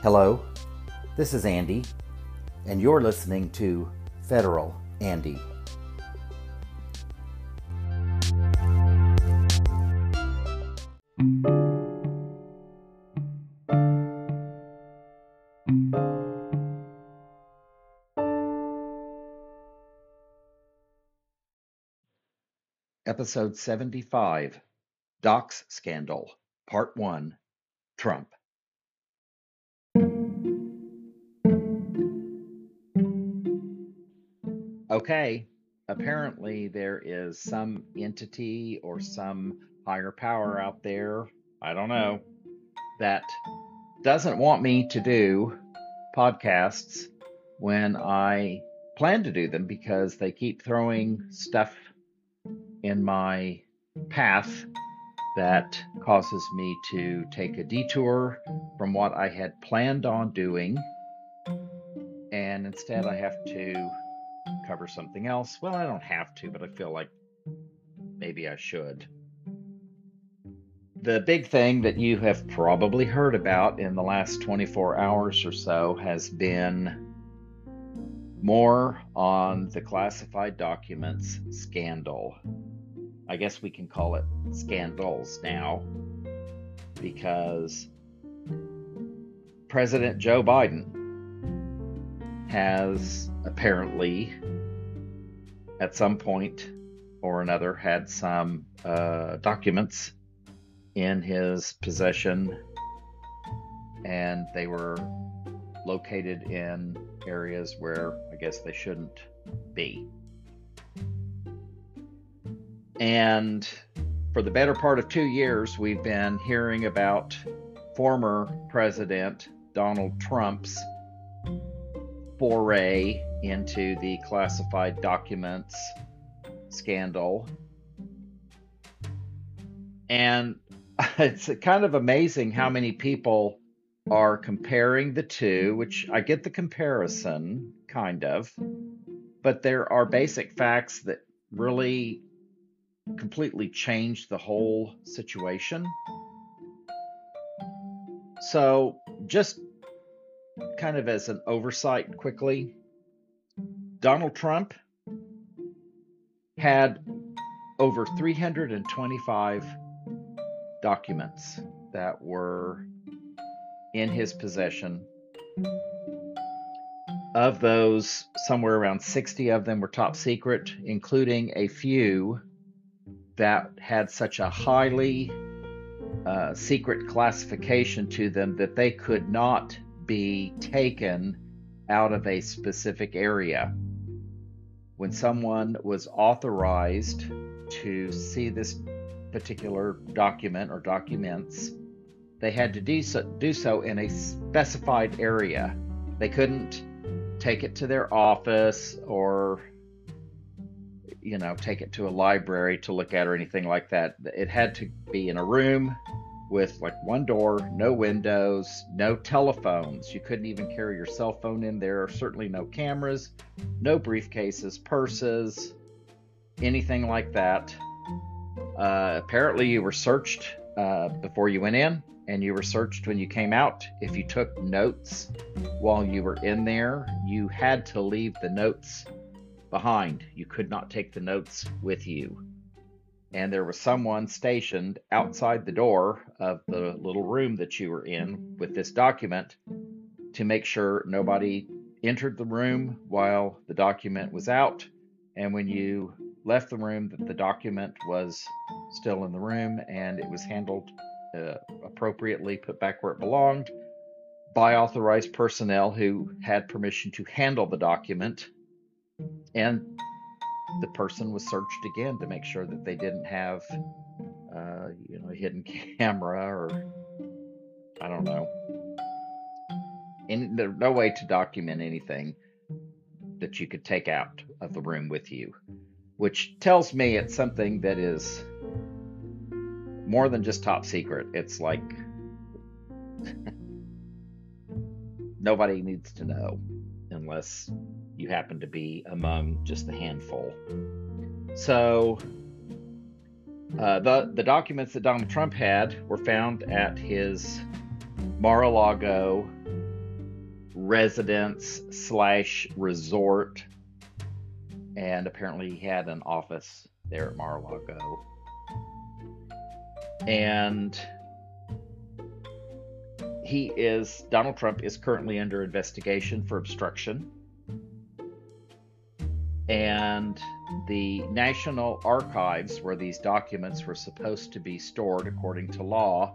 Hello, this is Andy, and you're listening to Federal Andy. Episode 75 Docs Scandal, Part 1 Trump. Okay, mm-hmm. apparently there is some entity or mm-hmm. some higher power out there, I don't know, mm-hmm. that doesn't want me to do podcasts when I plan to do them because they keep throwing stuff in my path that causes me to take a detour from what I had planned on doing. And instead, I have to cover something else. Well, I don't have to, but I feel like maybe I should. The big thing that you have probably heard about in the last 24 hours or so has been more on the classified documents scandal. I guess we can call it scandals now because President Joe Biden has apparently, at some point or another, had some uh, documents in his possession, and they were located in areas where I guess they shouldn't be. And for the better part of two years, we've been hearing about former President Donald Trump's foray into the classified documents scandal. And it's kind of amazing how many people are comparing the two, which I get the comparison, kind of, but there are basic facts that really completely change the whole situation. So, just kind of as an oversight quickly, Donald Trump had over 325 documents that were in his possession. Of those, somewhere around 60 of them were top secret, including a few that had such a highly uh, secret classification to them that they could not be taken out of a specific area. When someone was authorized to see this particular document or documents, they had to do so, do so in a specified area. They couldn't take it to their office or you know take it to a library to look at or anything like that it had to be in a room with like one door no windows no telephones you couldn't even carry your cell phone in there certainly no cameras no briefcases purses anything like that uh, apparently you were searched uh, before you went in and you were searched when you came out if you took notes while you were in there you had to leave the notes behind. You could not take the notes with you. And there was someone stationed outside the door of the little room that you were in with this document to make sure nobody entered the room while the document was out. And when you left the room, that the document was still in the room and it was handled uh, appropriately, put back where it belonged by authorized personnel who had permission to handle the document and the person was searched again to make sure that they didn't have, uh, you know, a hidden camera or I don't know. And there's no way to document anything that you could take out of the room with you, which tells me it's something that is more than just top secret. It's like nobody needs to know unless you happen to be among just a handful. So, uh, the the documents that Donald Trump had were found at his Mar-a-Lago residence slash resort, and apparently he had an office there at Mar-a-Lago. And he is Donald Trump is currently under investigation for obstruction. And the National Archives, where these documents were supposed to be stored according to law,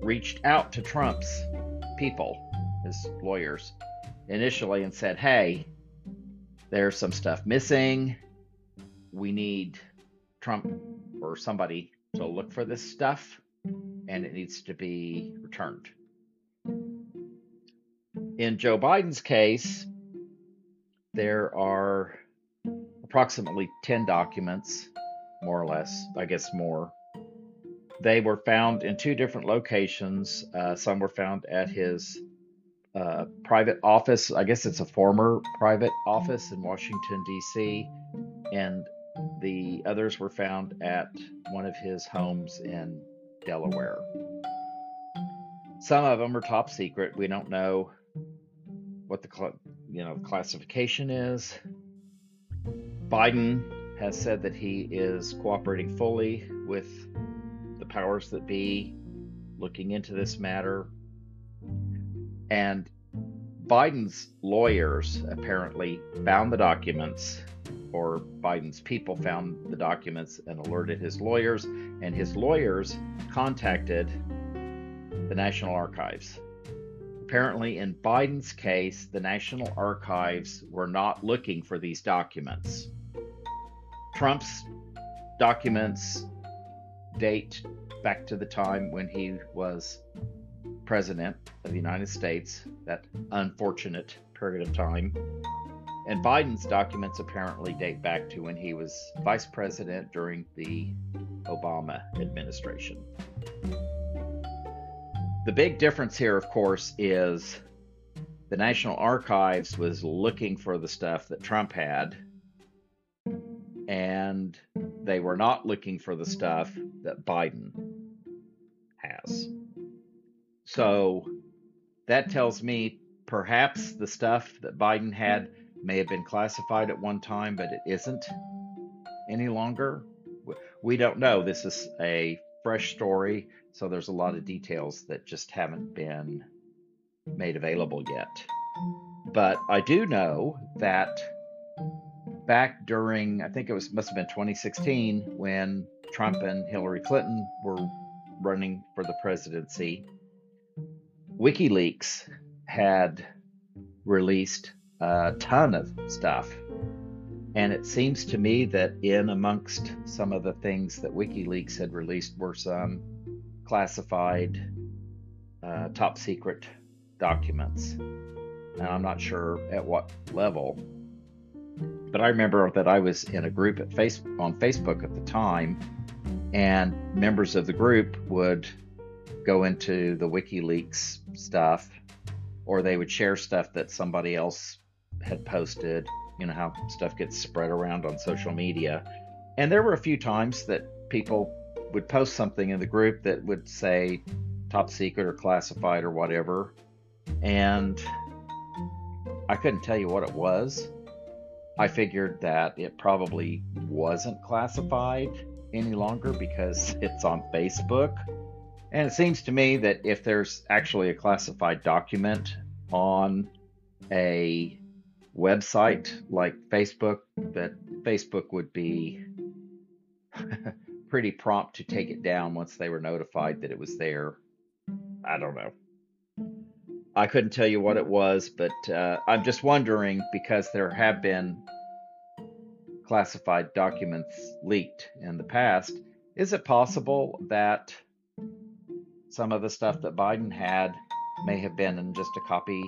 reached out to Trump's people, his lawyers, initially and said, Hey, there's some stuff missing. We need Trump or somebody to look for this stuff, and it needs to be returned. In Joe Biden's case, there are approximately 10 documents, more or less, I guess more. They were found in two different locations. Uh, some were found at his uh, private office. I guess it's a former private office in Washington, D.C., and the others were found at one of his homes in Delaware. Some of them are top secret. We don't know what the you know classification is. Biden has said that he is cooperating fully with the powers that be looking into this matter. And Biden's lawyers apparently found the documents, or Biden's people found the documents and alerted his lawyers, and his lawyers contacted the National Archives. Apparently, in Biden's case, the National Archives were not looking for these documents. Trump's documents date back to the time when he was president of the United States, that unfortunate period of time. And Biden's documents apparently date back to when he was vice president during the Obama administration. The big difference here, of course, is the National Archives was looking for the stuff that Trump had and they were not looking for the stuff that Biden has. So that tells me perhaps the stuff that Biden had may have been classified at one time, but it isn't any longer. We don't know. This is a fresh story, so there's a lot of mm-hmm. details that just haven't been made available yet. But I do know that back during, I think it was must have been 2016 when Trump and Hillary Clinton were running for the presidency. WikiLeaks had released a ton of stuff. And it seems to me that in amongst some of the things that WikiLeaks had released were some classified, uh, top secret documents. And I'm not sure at what level, but I remember that I was in a group at face on Facebook at the time, and members of the group would go into the WikiLeaks stuff, or they would share stuff that somebody else had posted. You know how stuff gets spread around on social media, and there were a few times that people would post something in the group that would say top secret or classified or whatever, and I couldn't tell you what it was I figured that it probably wasn't classified any longer because it's on Facebook. And it seems to me that if there's actually a classified document on a website like Facebook, that Facebook would be pretty prompt to take it down once they were notified that it was there. I don't know. I couldn't tell you what it was, but uh, I'm just wondering because there have been classified documents leaked in the past. Is it possible that some of the stuff that Biden had may have been in just a copy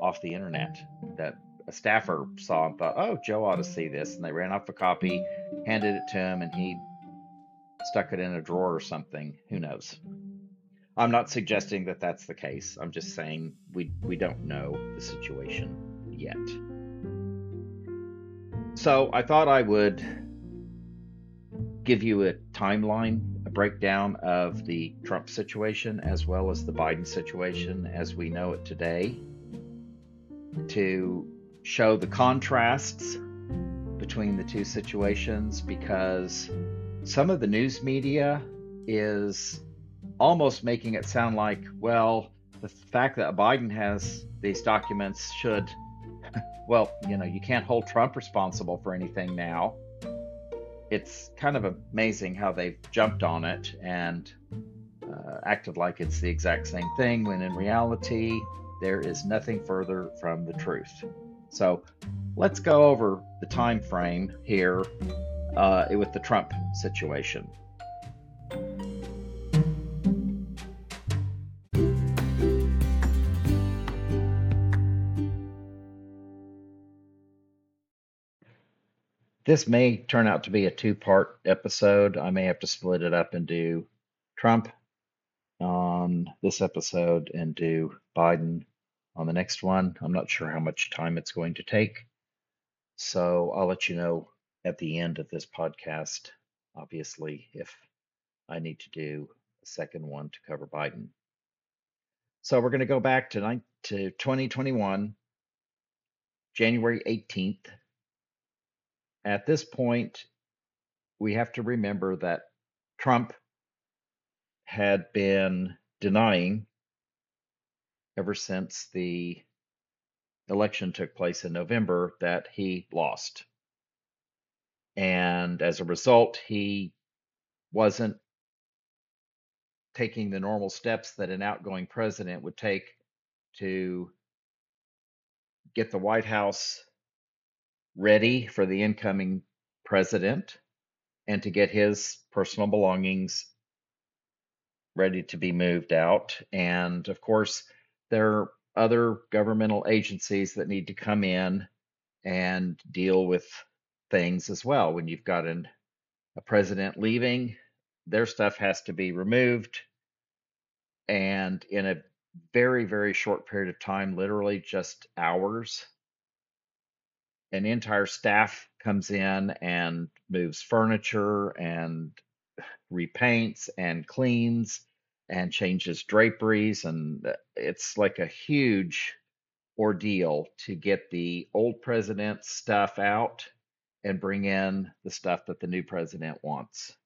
off the internet that a staffer saw and thought, oh, Joe ought to see this. And they ran off a copy, handed it to him, and he stuck it in a drawer or something. Who knows? I'm not suggesting that that's the case. I'm just saying we we don't know the situation yet. So I thought I would give you a timeline, a breakdown of the Trump situation as well as the Biden situation as we know it today. to show the contrasts between the two situations because some of the news media is almost making it sound like, well, the fact that Biden has these documents should, well, you know, you can't hold Trump responsible for anything now. It's kind of amazing how they've jumped on it and uh, acted like it's the exact same thing when in reality, there is nothing further from the truth. So let's go over the time frame here uh, with the Trump situation. This may turn out to be a two part episode. I may have to split it up and do Trump on this episode and do Biden on the next one. I'm not sure how much time it's going to take. So I'll let you know at the end of this podcast, obviously, if I need to do a second one to cover Biden. So we're going to go back to, to 2021, January 18th. At this point, we have to remember that Trump had been denying ever since the election took place in November that he lost. And as a result, he wasn't taking the normal steps that an outgoing president would take to get the White House ready for the incoming president and to get his personal belongings ready to be moved out. And of course, there are other governmental agencies that need to come in and deal with things as well. When you've got an, a president leaving, their stuff has to be removed. And in a very, very short period of time, literally just hours, an entire staff comes in and moves furniture and repaints and cleans and changes draperies and uh, it's like a huge ordeal to get the old president's stuff out and bring in the stuff that the new president wants.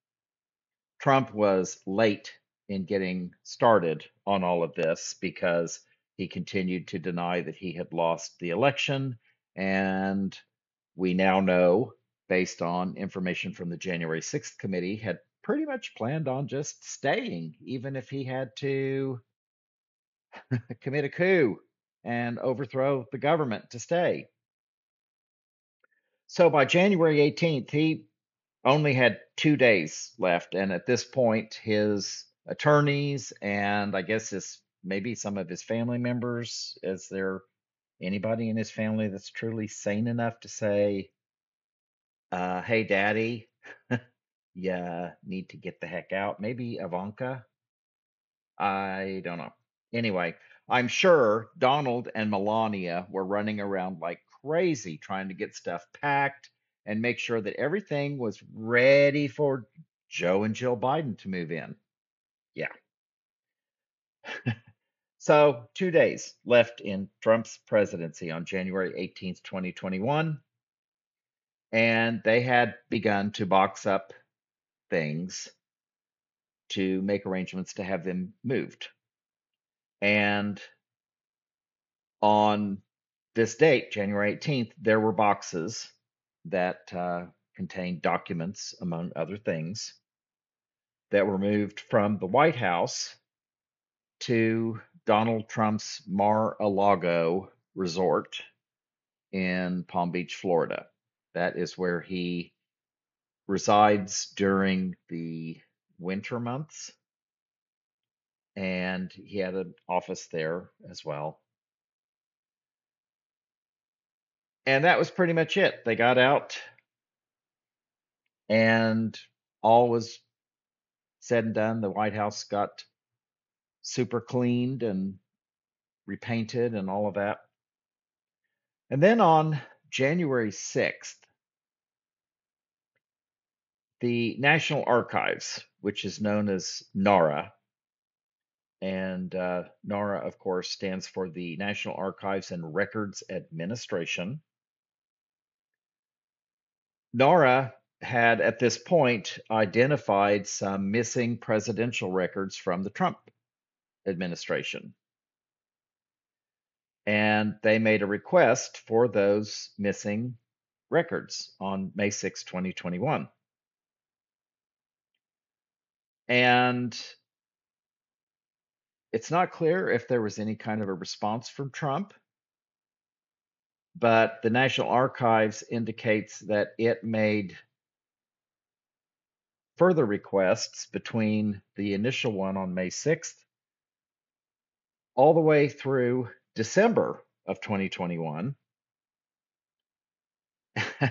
Trump was late in getting started on all of this because he continued to deny that he had lost the election. And we now know, based on information from the January 6th committee, had pretty much planned on just staying, even if he had to commit a coup and overthrow the government to stay. So by January 18th, he only had two days left. And at this point, his attorneys and I guess his maybe some of his family members, is there anybody in his family that's truly sane enough to say, uh, hey, daddy, you need to get the heck out. Maybe Ivanka. I don't know. Anyway, I'm sure Donald and Melania were running around like crazy trying to get stuff packed and make sure that everything was ready for Joe and Jill Biden to move in. Yeah. so, two days left in Trump's presidency on January 18th, 2021. And they had begun to box up things to make arrangements to have them moved. And on this date, January 18th, there were boxes that uh, contained documents, among other things, that were moved from the White House to Donald Trump's Mar a Lago resort in Palm Beach, Florida. That is where he resides during the winter months. And he had an office there as well. And that was pretty much it. They got out and all was said and done. The White House got super cleaned and repainted and all of that. And then on January 6th, the National Archives, which is known as NARA, And uh, NARA, of course, stands for the National Archives and Records Administration. NARA had at this point identified some missing presidential records from the Trump administration. And they made a request for those missing records on May 6, 2021. And it's not clear if there was any kind of a response from Trump, but the National Archives indicates that it made further requests between the initial one on May 6th all the way through December of 2021.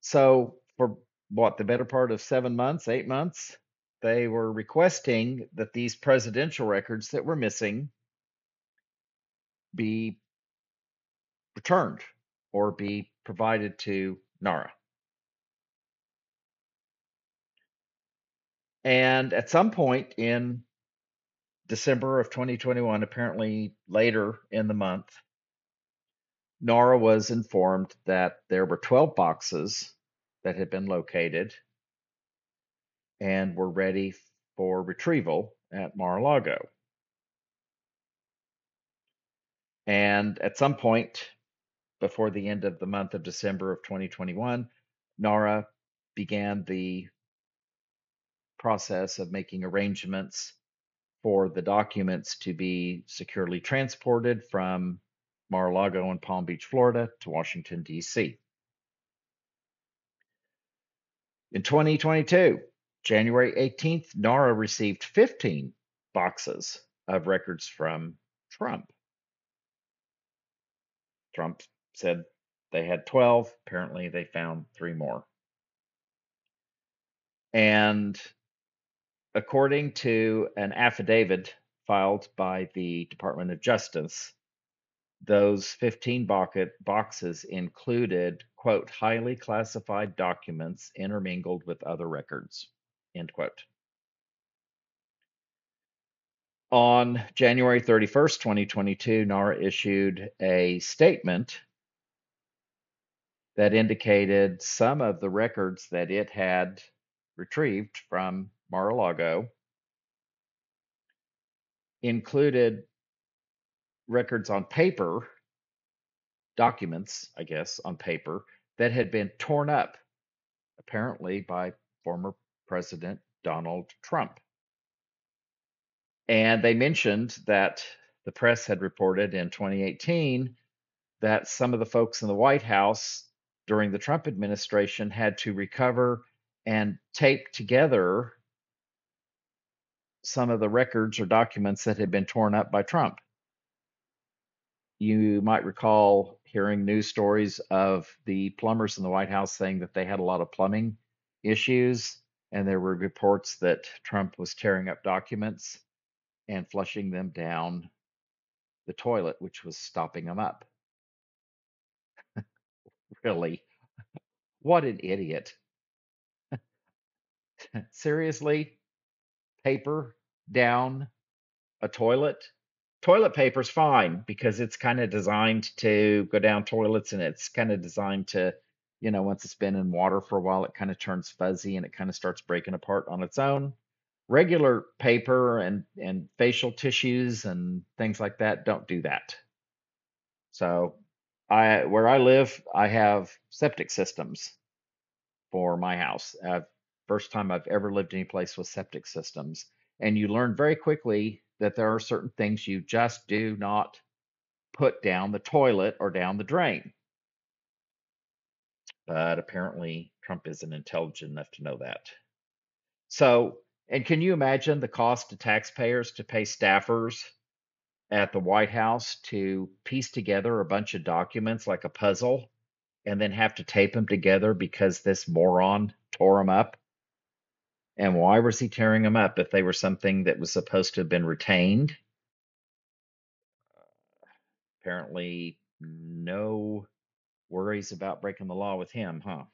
so, for what, the better part of seven months, eight months, they were requesting that these presidential records that were missing be returned or be provided to NARA. And at some point in December of 2021, apparently later in the month, NARA was informed that there were 12 boxes that had been located and were ready for retrieval at Mar-a-Lago. And at some point before the end of the month of December of 2021, NARA began the process of making arrangements for the documents to be securely transported from Mar-a-Lago in Palm Beach, Florida to Washington, D.C. In 2022, January 18th, NARA received 15 boxes of records from Trump. Trump said they had 12. Apparently, they found three more. And according to an affidavit filed by the Department of Justice, those 15 bucket boxes included, quote, highly classified documents intermingled with other records, end quote. On January 31st, 2022, NARA issued a statement that indicated some of the records that it had retrieved from Mar-a-Lago included records on paper, documents, I guess, on paper that had been torn up, apparently by former President Donald Trump. And they mentioned that the press had reported in 2018 that some of the folks in the White House during the Trump administration had to recover and tape together some of the records or documents that had been torn up by Trump. You might recall hearing news stories of the plumbers in the White House saying that they had a lot of plumbing issues, and there were reports that Trump was tearing up documents and flushing them down the toilet, which was stopping them up. Really? What an idiot. Seriously? Paper down a toilet? Toilet paper's fine because it's kind of designed to go down toilets and it's kind of designed to, you know, once it's been in water for a while, it kind of turns fuzzy and it kind of starts breaking apart on its own. Regular paper and, and facial tissues and things like that don't do that. So I where I live, I have septic systems for my house. Uh, first time I've ever lived any place with septic systems, and you learn very quickly that there are certain things you just do not put down the toilet or down the drain. But apparently, Trump isn't intelligent enough to know that. So, and can you imagine the cost to taxpayers to pay staffers at the White House to piece together a bunch of documents like a puzzle and then have to tape them together because this moron tore them up? And why was he tearing them up if they were something that was supposed to have been retained? Apparently, no worries about breaking the law with him, huh?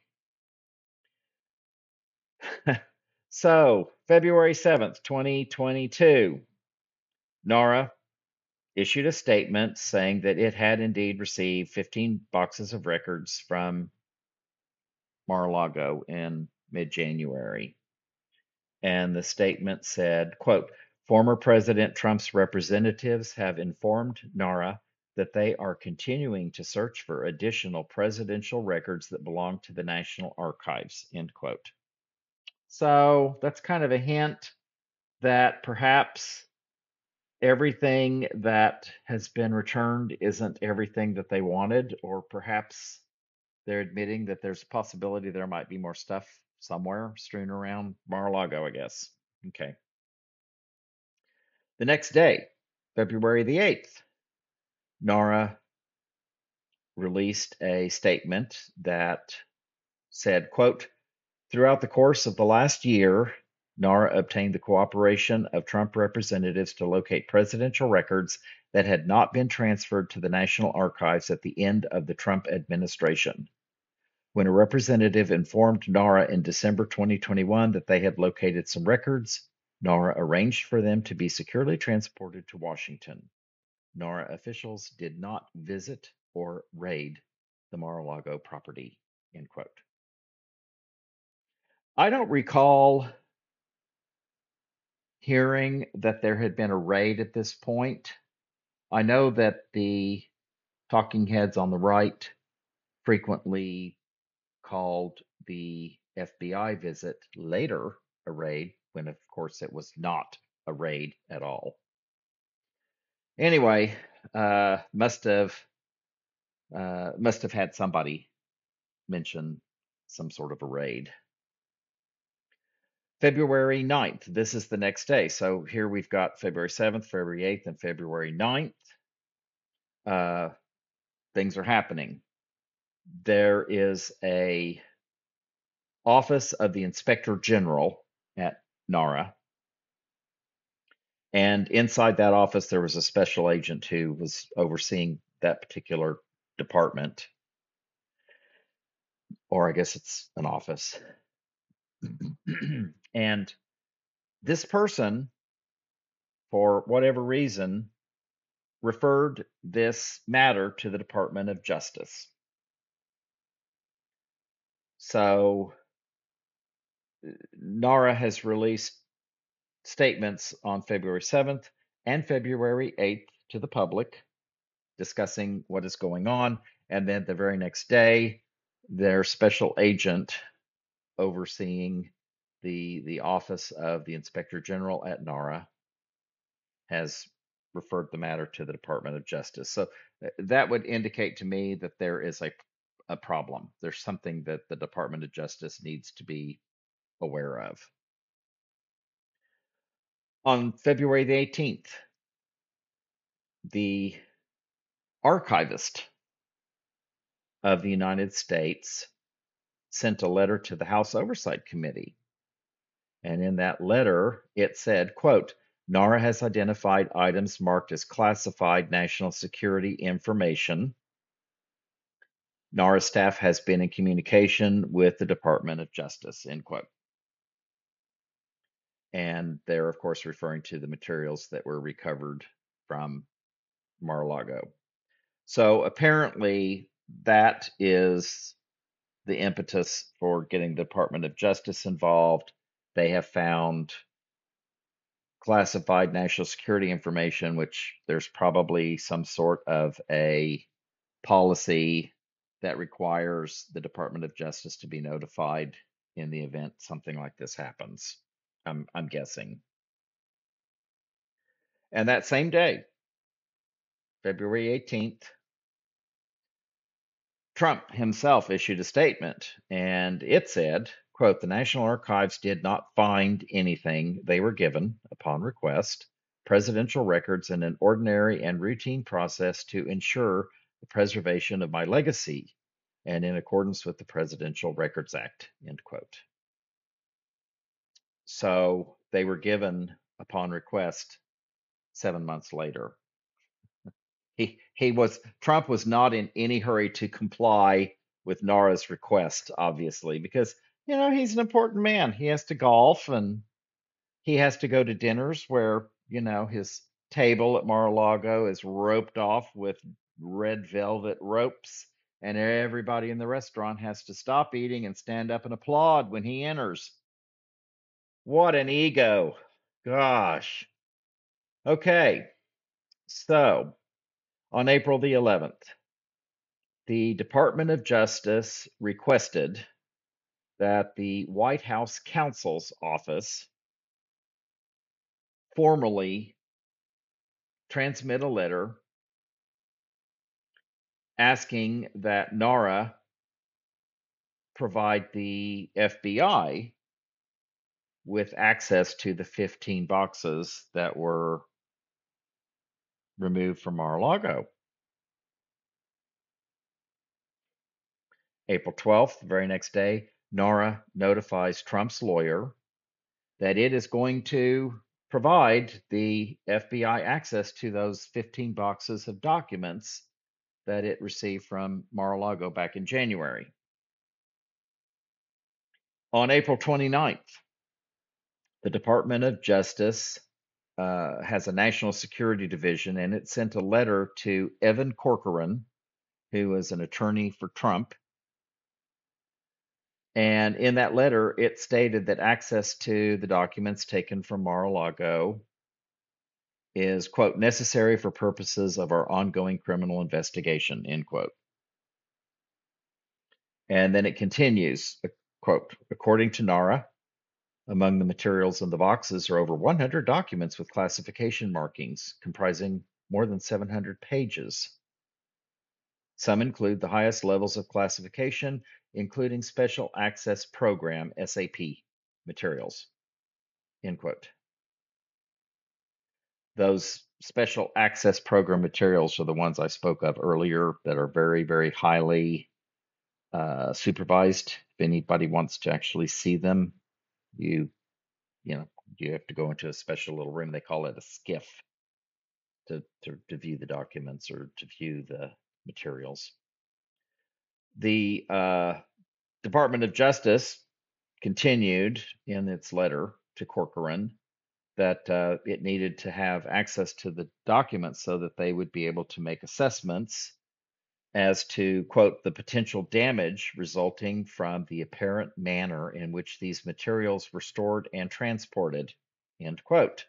so, February 7th, 2022, NARA issued a statement saying that it had indeed received 15 boxes of records from Mar-a-Lago in mid-January. And the statement said, quote, former President Trump's representatives have informed NARA that they are continuing to search for additional presidential records that belong to the National Archives, end quote. So that's kind of a hint that perhaps everything that has been returned isn't everything that they wanted, or perhaps they're admitting that there's a possibility there might be more stuff somewhere strewn around Mar-a-Lago, I guess. Okay. The next day, February the 8th, NARA released a statement that said, quote, throughout the course of the last year, NARA obtained the cooperation of Trump representatives to locate presidential records that had not been transferred to the National Archives at the end of the Trump administration. When a representative informed NARA in December 2021 that they had located some records, NARA arranged for them to be securely transported to Washington. NARA officials did not visit or raid the Mar-a-Lago property. End quote. I don't recall hearing that there had been a raid at this point. I know that the talking heads on the right frequently called the FBI visit later a raid, when of course it was not a raid at all. Anyway, uh, must have uh, must have had somebody mention some sort of a raid. February 9th, this is the next day. So here we've got February 7th, February 8th, and February 9th. Uh, things are happening. There is a office of the Inspector General at NARA and inside that office, there was a special agent who was overseeing that particular department. Or I guess it's an office. and this person, for whatever reason, referred this matter to the Department of Justice. So NARA has released statements on February 7th and February 8th to the public discussing what is going on. And then the very next day, their special agent overseeing the the office of the inspector general at NARA has referred the matter to the Department of Justice. So uh, that would indicate to me that there is a a problem. There's something that the Department of Justice needs to be aware of on February the 18th, the archivist of the United States sent a letter to the House Oversight Committee. And in that letter, it said, quote, NARA has identified items marked as classified national security information. NARA staff has been in communication with the Department of Justice, end quote. And they're, of course, referring to the materials that were recovered from Mar a Lago. So apparently, that is the impetus for getting the Department of Justice involved. They have found classified national security information, which there's probably some sort of a policy that requires the Department of Justice to be notified in the event something like this happens. I'm I'm guessing. And that same day, February 18th, Trump himself issued a statement and it said, quote, the National Archives did not find anything they were given upon request, presidential records in an ordinary and routine process to ensure the preservation of my legacy and in accordance with the Presidential Records Act, end quote. So they were given upon request seven months later. He he was Trump was not in any hurry to comply with NARA's request, obviously, because you know he's an important man. He has to golf and he has to go to dinners where you know his table at Mar-a-Lago is roped off with red velvet ropes, and everybody in the restaurant has to stop eating and stand up and applaud when he enters. What an ego. Gosh. Okay, so on April the 11th, the Department of Justice requested that the White House counsel's office formally transmit a letter asking that NARA provide the FBI with access to the 15 boxes that were removed from Mar-a-Lago. April 12th, the very next day, NARA notifies Trump's lawyer that it is going to provide the FBI access to those 15 boxes of documents that it received from Mar-a-Lago back in January. On April 29th, the Department of Justice uh, has a national security division, and it sent a letter to Evan Corcoran, who is an attorney for Trump. And in that letter, it stated that access to the documents taken from Mar a Lago is, quote, necessary for purposes of our ongoing criminal investigation, end quote. And then it continues, quote, according to NARA, among the materials in the boxes are over 100 documents with classification markings comprising more than 700 pages. Some include the highest levels of classification, including Special Access Program SAP materials. End quote. Those Special Access Program materials are the ones I spoke of earlier that are very, very highly uh, supervised. If anybody wants to actually see them, you you know you have to go into a special little room they call it a SCIF to, to, to view the documents or to view the materials the uh, department of justice continued in its letter to corcoran that uh, it needed to have access to the documents so that they would be able to make assessments as to, quote, the potential damage resulting from the apparent manner in which these materials were stored and transported, end quote.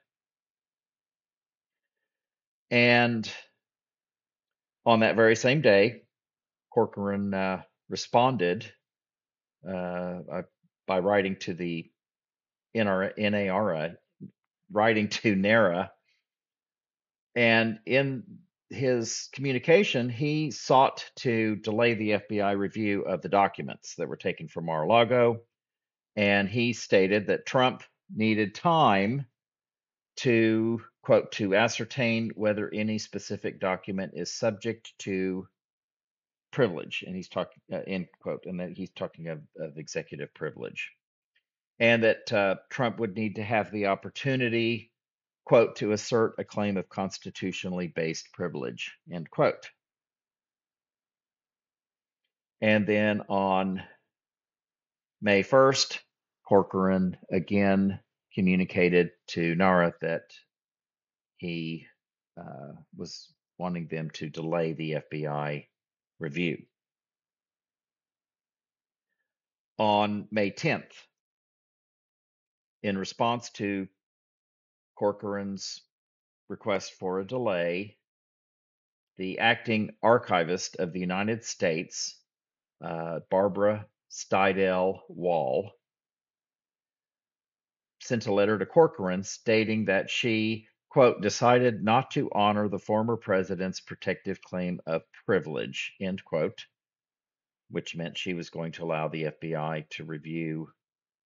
And on that very same day, Corcoran uh, responded uh, uh by writing to the NARA, writing to NARA, and in his communication, he sought to delay the FBI review of the documents that were taken from Mar a Lago. And he stated that Trump needed time to, quote, to ascertain whether any specific document is subject to privilege. And he's talking, uh, end quote, and that he's talking of, of executive privilege. And that uh, Trump would need to have the opportunity quote, to assert a claim of constitutionally based privilege, end quote. And then on May 1st, Corcoran again communicated to NARA that he uh, was wanting them to delay the FBI review. On May 10th, in response to Corcoran's request for a delay, the acting archivist of the United States, uh, Barbara Steidel Wall, sent a letter to Corcoran stating that she, quote, decided not to honor the former president's protective claim of privilege, end quote, which meant she was going to allow the FBI to review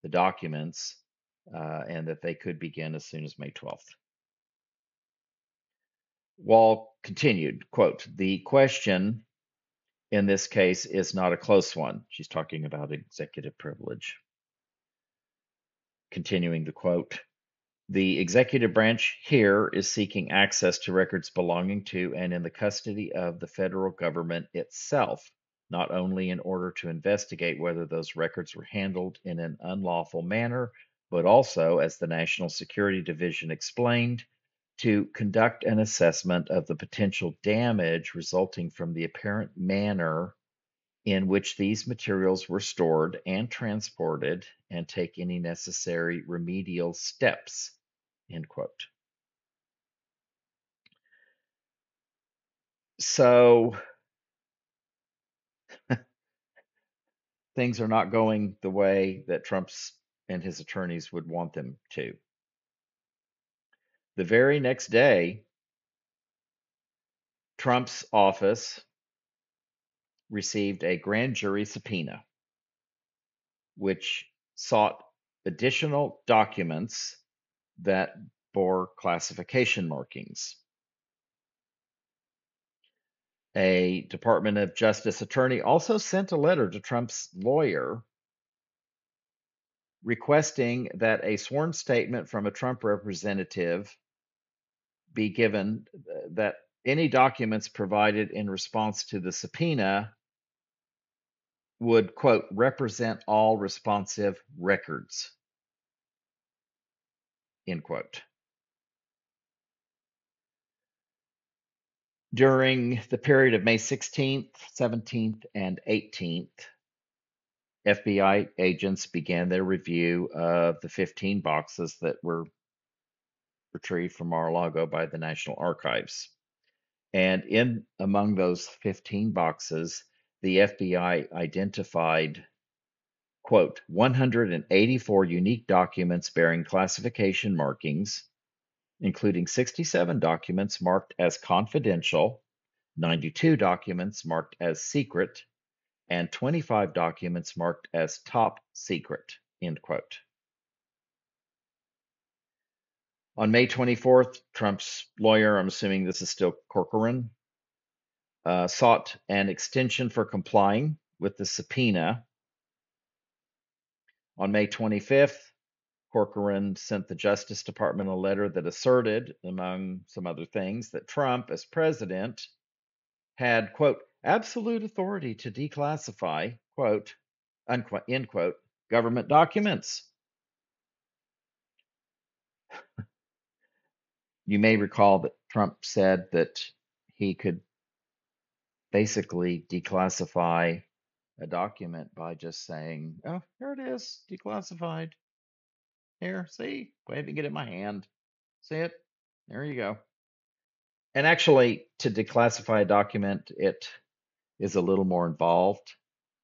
the documents uh, and that they could begin as soon as May 12th. Wall continued, quote, the question in this case is not a close one. She's talking about executive privilege. Continuing the quote, the executive branch here is seeking access to records belonging to and in the custody of the federal government itself, not only in order to investigate whether those records were handled in an unlawful manner but also, as the National Security Division explained, to conduct an assessment of the potential damage resulting from the apparent manner in which these materials were stored and transported and take any necessary remedial steps. End quote. So things are not going the way that Trump's and his attorneys would want them to. The very next day, Trump's office received a grand jury subpoena, which sought additional documents that bore classification markings. A Department of Justice attorney also sent a letter to Trump's lawyer requesting that a sworn statement from a Trump representative be given uh, that any documents provided in response to the subpoena would, quote, represent all responsive records, end quote. During the period of May 16th, 17th, and 18th, FBI agents began their review of the 15 boxes that were retrieved from Mar-a-Lago by the National Archives. And in among those 15 boxes, the FBI identified, quote, 184 unique documents bearing classification markings, including 67 documents marked as confidential, 92 documents marked as secret, and 25 documents marked as top secret, end quote. On May 24th, Trump's lawyer, I'm assuming this is still Corcoran, uh, sought an extension for complying with the subpoena. On May 25th, Corcoran sent the Justice Department a letter that asserted, among some other things, that Trump, as president, had, quote, absolute authority to declassify, quote, unquote, end quote, government documents. you may recall that Trump said that he could basically declassify a document by just saying, oh, here it is, declassified. Here, see, wave and get it in my hand. See it? There you go. And actually, to declassify a document, it is a little more involved.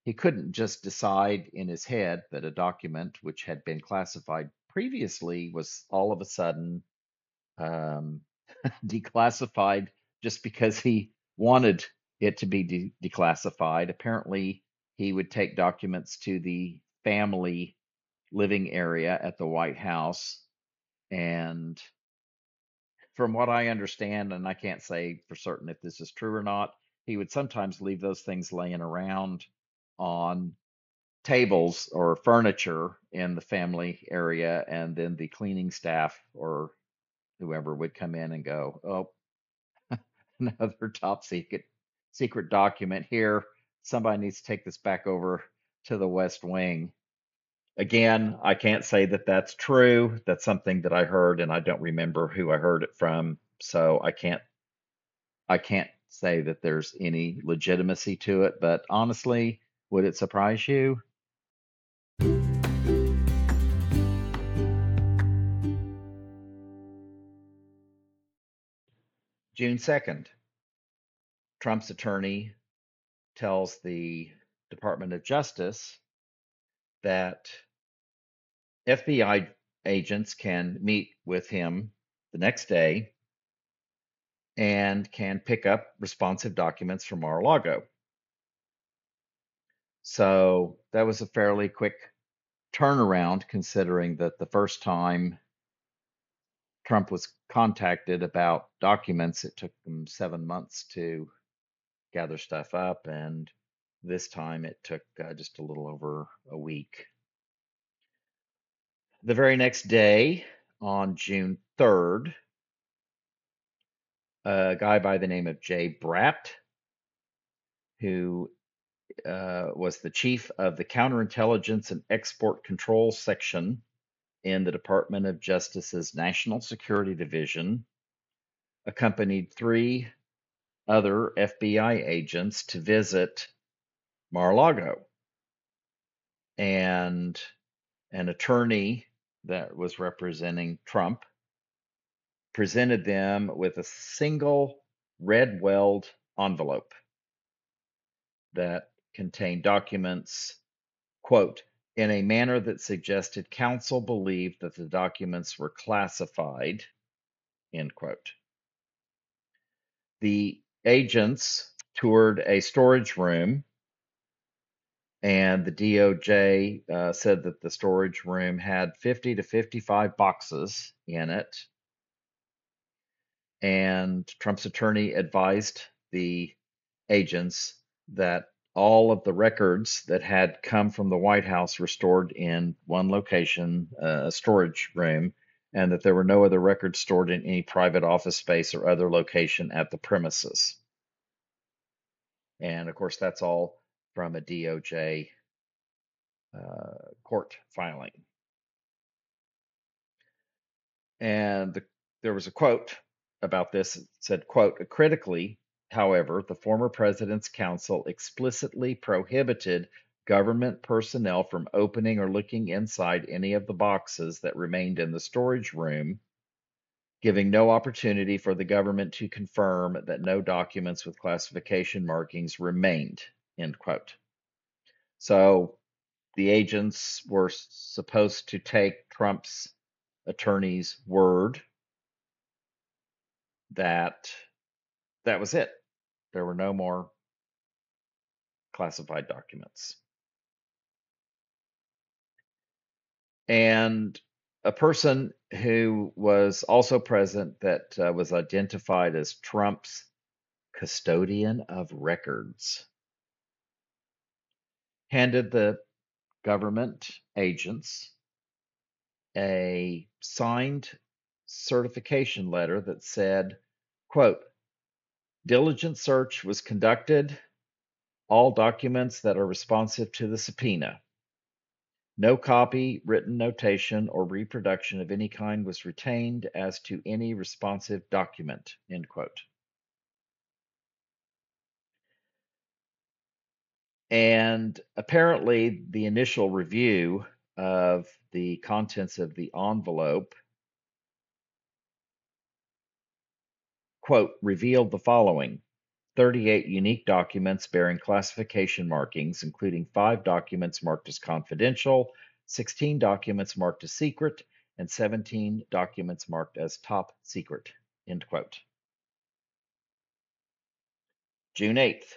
He couldn't just decide in his head that a document which had been classified previously was all of a sudden um, declassified just because he wanted it to be de- declassified. Apparently, he would take documents to the family living area at the White House. And from what I understand, and I can't say for certain if this is true or not, he would sometimes leave those things laying around on tables or furniture in the family area, and then the cleaning staff or whoever would come in and go, oh, another top secret secret document here. Somebody needs to take this back over to the West Wing. Again, I can't say that that's true. That's something that I heard, and I don't remember who I heard it from, so I can't I can't say that there's any legitimacy to it. But honestly, would it surprise you? June 2nd, Trump's attorney tells the Department of Justice that FBI agents can meet with him the next day and can pick up responsive documents from Mar-a-Lago. So that was a fairly quick turnaround considering that the first time Trump was contacted about documents. It took them seven months to gather stuff up, and this time it took uh, just a little over a week. The very next day, on June 3rd, a guy by the name of Jay Bratt, who uh, was the chief of the Counterintelligence and Export Control Section in the Department of Justice's National Security Division accompanied three other FBI agents to visit Mar-a-Lago. And an attorney that was representing Trump presented them with a single Redweld envelope that contained documents, quote, in a manner that suggested counsel believed that the documents were classified, end quote. The agents toured a storage room, and the DOJ uh, said that the storage room had 50 to 55 boxes in it. And Trump's attorney advised the agents that all of the records that had come from the White House were stored in one location, uh, a storage room, and that there were no other records stored in any private office space or other location at the premises. And of course, that's all from a DOJ uh, court filing. And the, there was a quote about this. It said, quote, critically, however, the former president's counsel explicitly prohibited government personnel from opening or looking inside any of the boxes that remained in the storage room, giving no opportunity for the government to confirm that no documents with classification markings remained. End quote. So the agents were supposed to take Trump's attorney's word that that was it. There were no more classified documents. And a person who was also present that uh, was identified as Trump's custodian of records handed the government agents a signed certification letter that said, quote, diligent search was conducted, all documents that are responsive to the subpoena. No copy, written notation, or reproduction of any kind was retained as to any responsive document. End quote. And apparently, the initial review of the contents of the envelope, quote, revealed the following 38 unique documents bearing classification markings, including five documents marked as confidential, 16 documents marked as secret, and 17 documents marked as top secret. End quote. June 8th.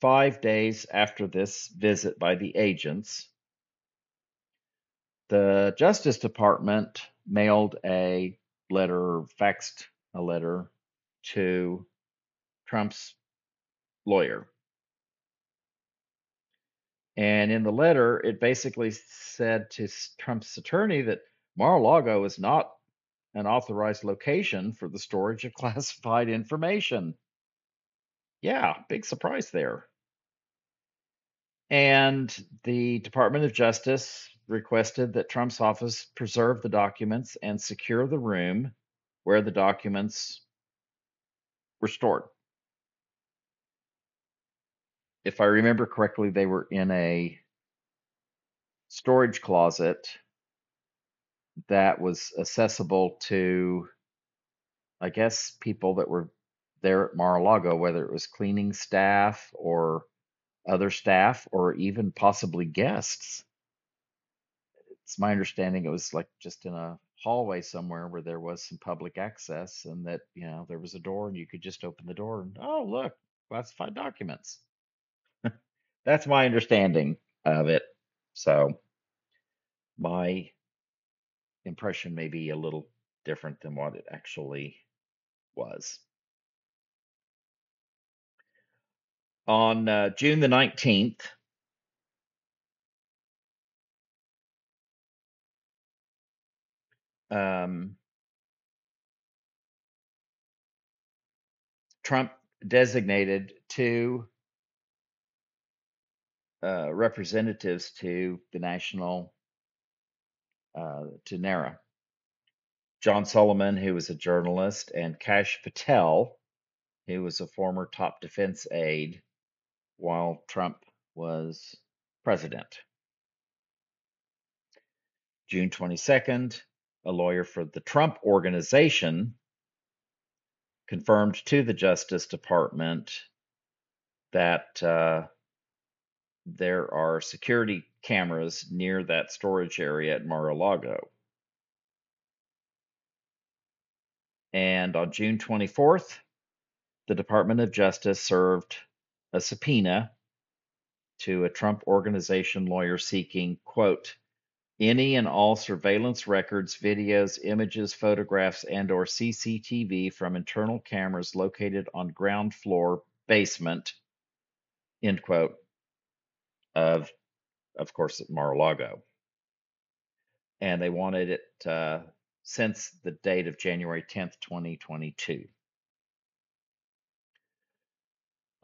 Five days after this visit by the agents, the Justice Department mailed a letter, faxed a letter to Trump's lawyer. And in the letter, it basically said to Trump's attorney that Mar a Lago is not an authorized location for the storage of classified information. Yeah, big surprise there. And the Department of Justice requested that Trump's office preserve the documents and secure the room where the documents were stored if I remember correctly, they were in a storage closet that was accessible to, I guess, people that were there at Mar-a-Lago, whether it was cleaning staff or other staff or even possibly guests. It's my understanding it was like just in a hallway somewhere where there was some public access and that, you know, there was a door and you could just open the door and, oh, look, classified documents. That's my understanding of it. So my impression may be a little different than what it actually was. On uh, June the 19th, um, Trump designated two uh, representatives to the national uh, to NARA John Solomon, who was a journalist, and Kash Patel, who was a former top defense aide while Trump was president. June 22nd, a lawyer for the Trump Organization confirmed to the Justice Department that uh, there are security cameras near that storage area at Mar a Lago. And on June 24th, the Department of Justice served a subpoena to a Trump Organization lawyer seeking, quote, any and all surveillance records, videos, images, photographs, and or CCTV from internal cameras located on ground floor basement, end quote, of, of course, Mar-a-Lago. And they wanted it uh, since the date of January 10th, 2022.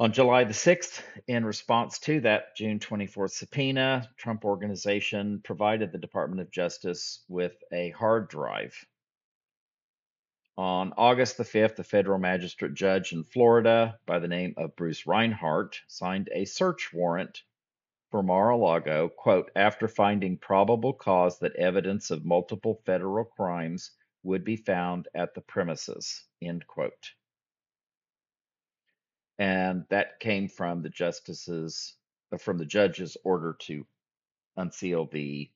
On July the 6th, in response to that June 24th subpoena, Trump Organization provided the Department of Justice with a hard drive. On August the 5th, a federal magistrate judge in Florida by the name of Bruce Reinhart signed a search warrant for Mar-a-Lago, quote, after finding probable cause that evidence of multiple federal crimes would be found at the premises, end quote and that came from the justices uh, from the judge's order to unseal the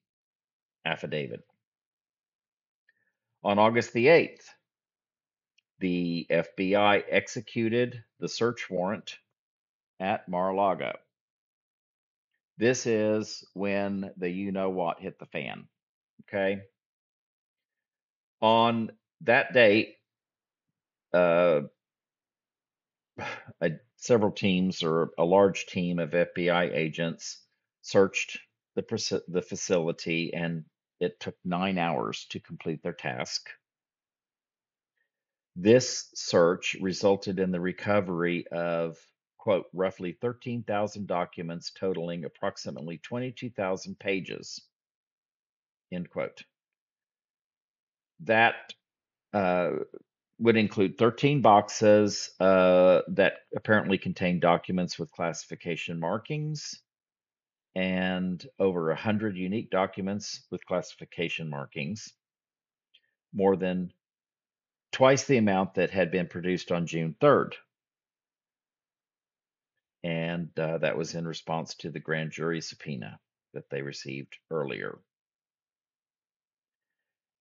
affidavit. On August the 8th, the FBI executed the search warrant at Mar-a-Lago. This is when the you know what hit the fan. Okay. On that date, uh, a, several teams or a large team of FBI agents searched the, the facility and it took nine hours to complete their task. This search resulted in the recovery of, quote, roughly 13,000 documents totaling approximately 22,000 pages, end quote. That uh, would include 13 boxes uh, that apparently contain documents with classification markings and over 100 unique documents with classification markings, more than twice the amount that had been produced on June 3rd. And uh, that was in response to the grand jury subpoena that they received earlier.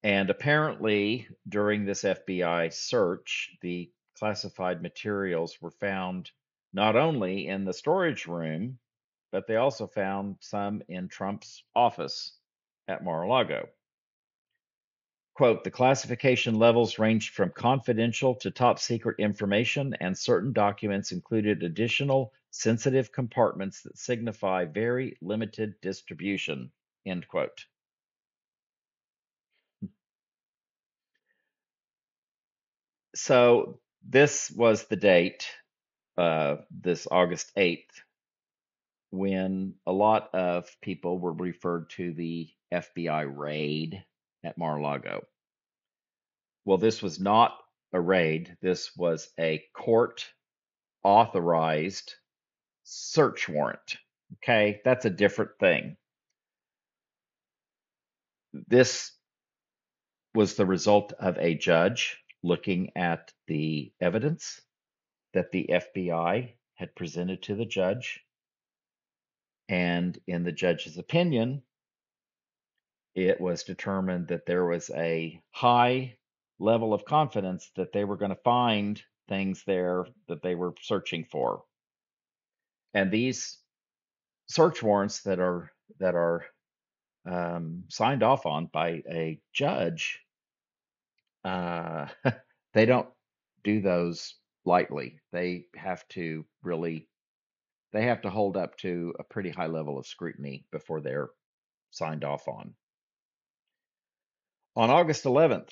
And apparently, during this FBI search, the classified materials were found not only in the storage room, but they also found some in Trump's office at Mar a Lago. Quote, the classification levels ranged from confidential to top secret information, and certain documents included additional sensitive compartments that signify very limited distribution, end quote. so this was the date, uh, this August 8th, when a lot of people were referred to the FBI raid at Mar a Lago. Well, this was not a raid, this was a court authorized search warrant. Okay, that's a different thing. This was the result of a judge looking at the evidence that the FBI had presented to the judge. And in the judge's opinion, it was determined that there was a high level of confidence that they were going to find things there that they were searching for. And these search warrants that are that are um, signed off on by a judge uh, they don't do those lightly. They have to really, they have to hold up to a pretty high level of scrutiny before they're signed off on. On August 11th,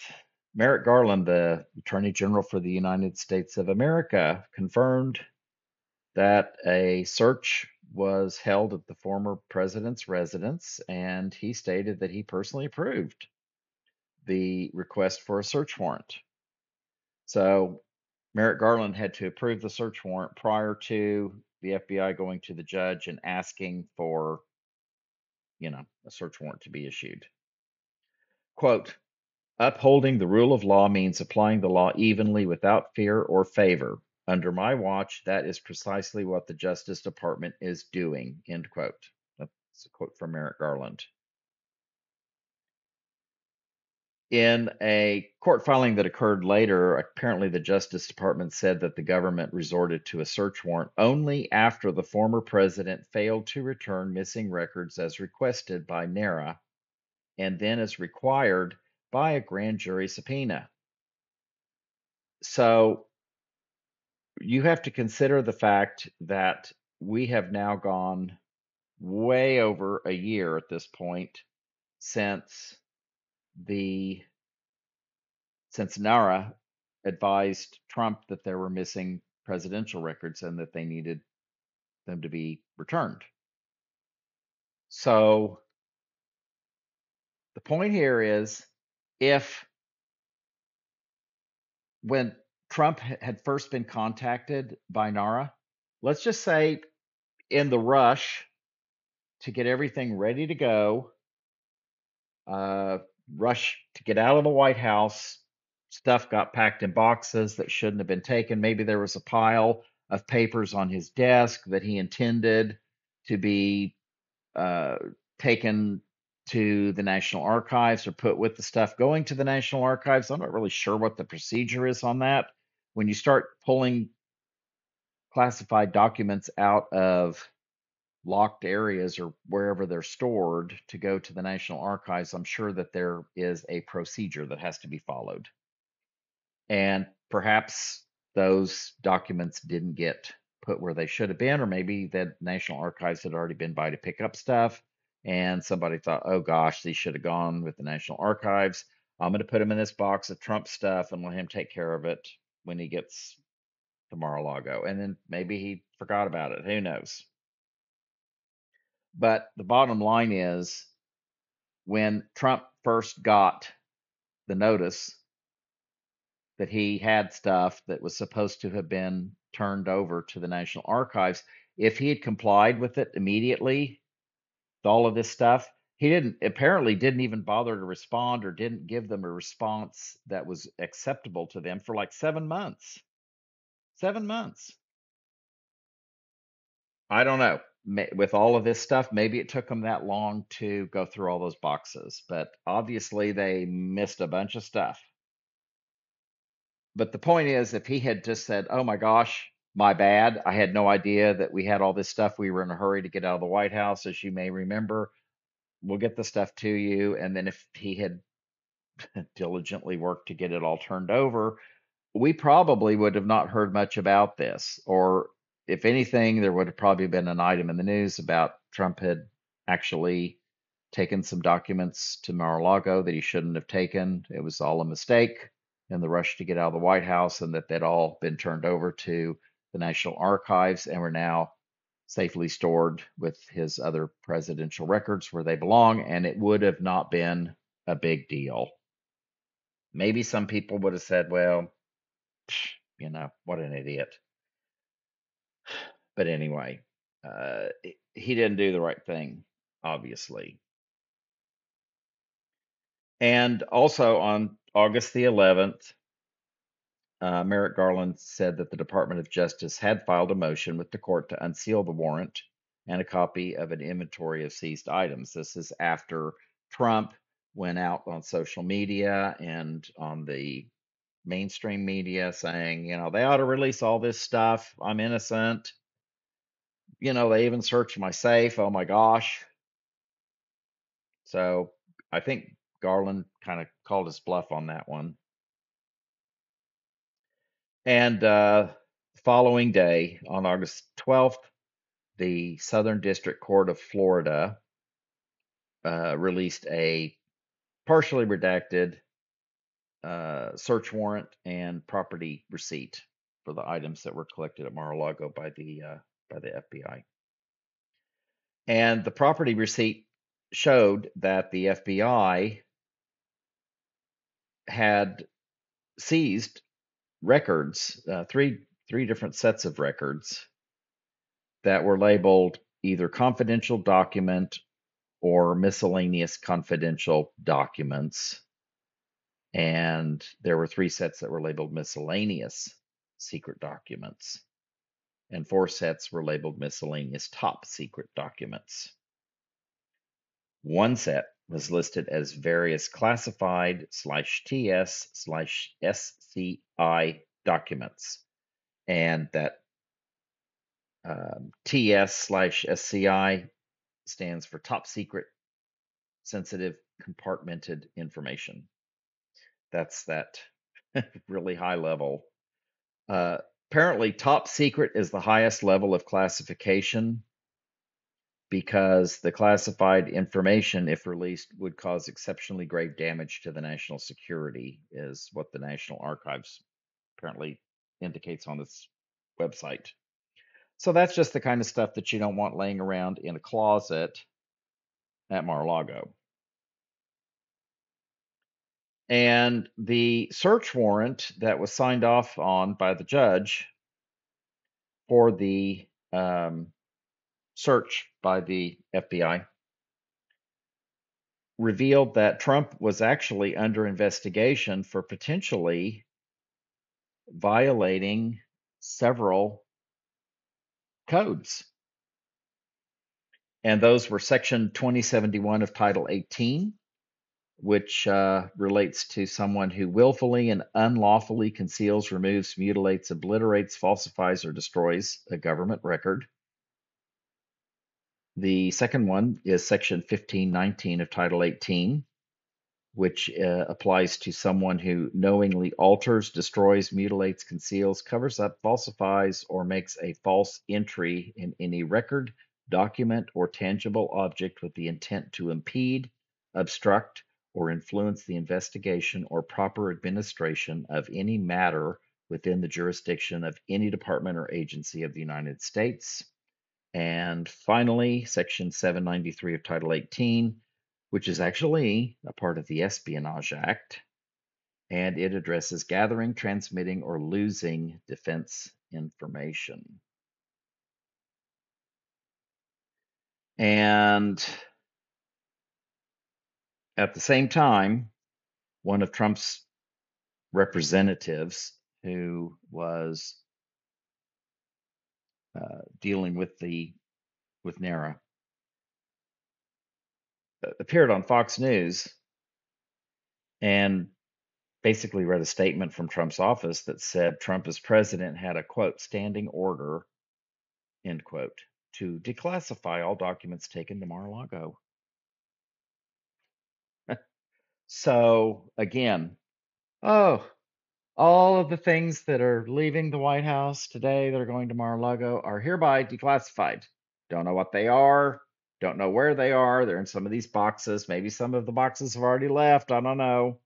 Merrick Garland, the Attorney General for the United States of America, confirmed that a search was held at the former president's residence, and he stated that he personally approved the request for a search warrant. So Merrick Garland had to approve the search warrant prior to the FBI going to the judge and asking for, you know, a search warrant to be issued. Quote, upholding the rule of law means applying the law evenly without fear or favor. Under my watch, that is precisely what the Justice Department is doing, end quote. That's a quote from Merrick Garland. In a court filing that occurred later, apparently the Justice Department said that the government resorted to a search warrant only after the former president failed to return missing records as requested by NARA and then as required by a grand jury subpoena. So you have to consider the fact that we have now gone way over a year at this point since the since NARA advised Trump that there were missing presidential records and that they needed them to be returned. So the point here is if when Trump had first been contacted by NARA, let's just say in the rush to get everything ready to go, uh, rush to get out of the White House. Stuff got packed in boxes that shouldn't have been taken. Maybe there was a pile of papers on his desk that he intended to be uh, taken to the National Archives or put with the stuff going to the National Archives. I'm not really sure what the procedure is on that. When you start pulling classified documents out of locked areas or wherever they're stored to go to the National Archives, I'm sure that there is a procedure that has to be followed. And perhaps those documents didn't get put where they should have been, or maybe the National Archives had already been by to pick up stuff. And somebody thought, oh gosh, these should have gone with the National Archives. I'm going to put them in this box of Trump stuff and let him take care of it when he gets to Mar-a-Lago. And then maybe he forgot about it. Who knows? But the bottom line is when Trump first got the notice that he had stuff that was supposed to have been turned over to the National Archives, if he had complied with it immediately, all of this stuff, he didn't apparently didn't even bother to respond or didn't give them a response that was acceptable to them for like seven months. Seven months. I don't know with all of this stuff, maybe it took them that long to go through all those boxes, but obviously they missed a bunch of stuff. But the point is, if he had just said, Oh my gosh, my bad, I had no idea that we had all this stuff. We were in a hurry to get out of the White House, as you may remember. We'll get the stuff to you. And then if he had diligently worked to get it all turned over, we probably would have not heard much about this, or if anything, there would have probably been an item in the news about Trump had actually taken some documents to Mar-a-Lago that he shouldn't have taken. It was all a mistake in the rush to get out of the White House, and that they'd all been turned over to the National Archives and were now safely stored with his other presidential records where they belong, and it would have not been a big deal. Maybe some people would have said, well, you know, what an idiot. But anyway, uh, he didn't do the right thing, obviously. And also on August the 11th, uh, Merrick Garland said that the Department of Justice had filed a motion with the court to unseal the warrant and a copy of an inventory of seized items. This is after Trump went out on social media and on the mainstream media saying, you know, they ought to release all this stuff. I'm innocent you know, they even searched my safe. Oh my gosh. So I think Garland kind of called his bluff on that one. And uh, following day, on August 12th, the Southern District Court of Florida uh, released a partially redacted uh, search warrant and property receipt for the items that were collected at Mar-a-Lago by the uh, by the FBI. And the property receipt showed that the FBI had seized records, uh, three three different sets of records that were labeled either confidential document or miscellaneous confidential documents. And there were three sets that were labeled miscellaneous secret documents, and four sets were labeled miscellaneous top secret documents. One set was listed as various classified slash TS slash SCI documents, and that um, TS slash SCI stands for top secret, sensitive, compartmented information. That's that really high level. Uh, apparently, top secret is the highest level of classification because the classified information, if released, would cause exceptionally grave damage to the national security, is what the National Archives apparently indicates on its website. So that's just the kind of stuff that you don't want laying around in a closet at Mar-a-Lago. And the search warrant that was signed off on by the judge for the um, search by the FBI revealed that Trump was actually under investigation for potentially violating several codes. And those were Section 2071 of Title 18, which uh, relates to someone who willfully and unlawfully conceals, removes, mutilates, obliterates, falsifies, or destroys a government record. The second one is Section 1519 of Title 18, which uh, applies to someone who knowingly alters, destroys, mutilates, conceals, covers up, falsifies, or makes a false entry in any record, document, or tangible object with the intent to impede, obstruct, or influence the investigation or proper administration of any matter within the jurisdiction of any department or agency of the United States. And finally, Section 793 of Title 18 which is actually a part of the Espionage Act, and it addresses gathering, transmitting, or losing defense information. And at the same time, one of Trump's representatives who was uh, dealing with the with NARA appeared on Fox News and basically read a statement from Trump's office that said Trump as president had a quote standing order end quote to declassify all documents taken to Mar-a-Lago. so again, oh, all of the things that are leaving the White House today that are going to Mar-a-Lago are hereby declassified. Don't know what they are. Don't know where they are. They're in some of these boxes. Maybe some of the boxes have already left. I don't know.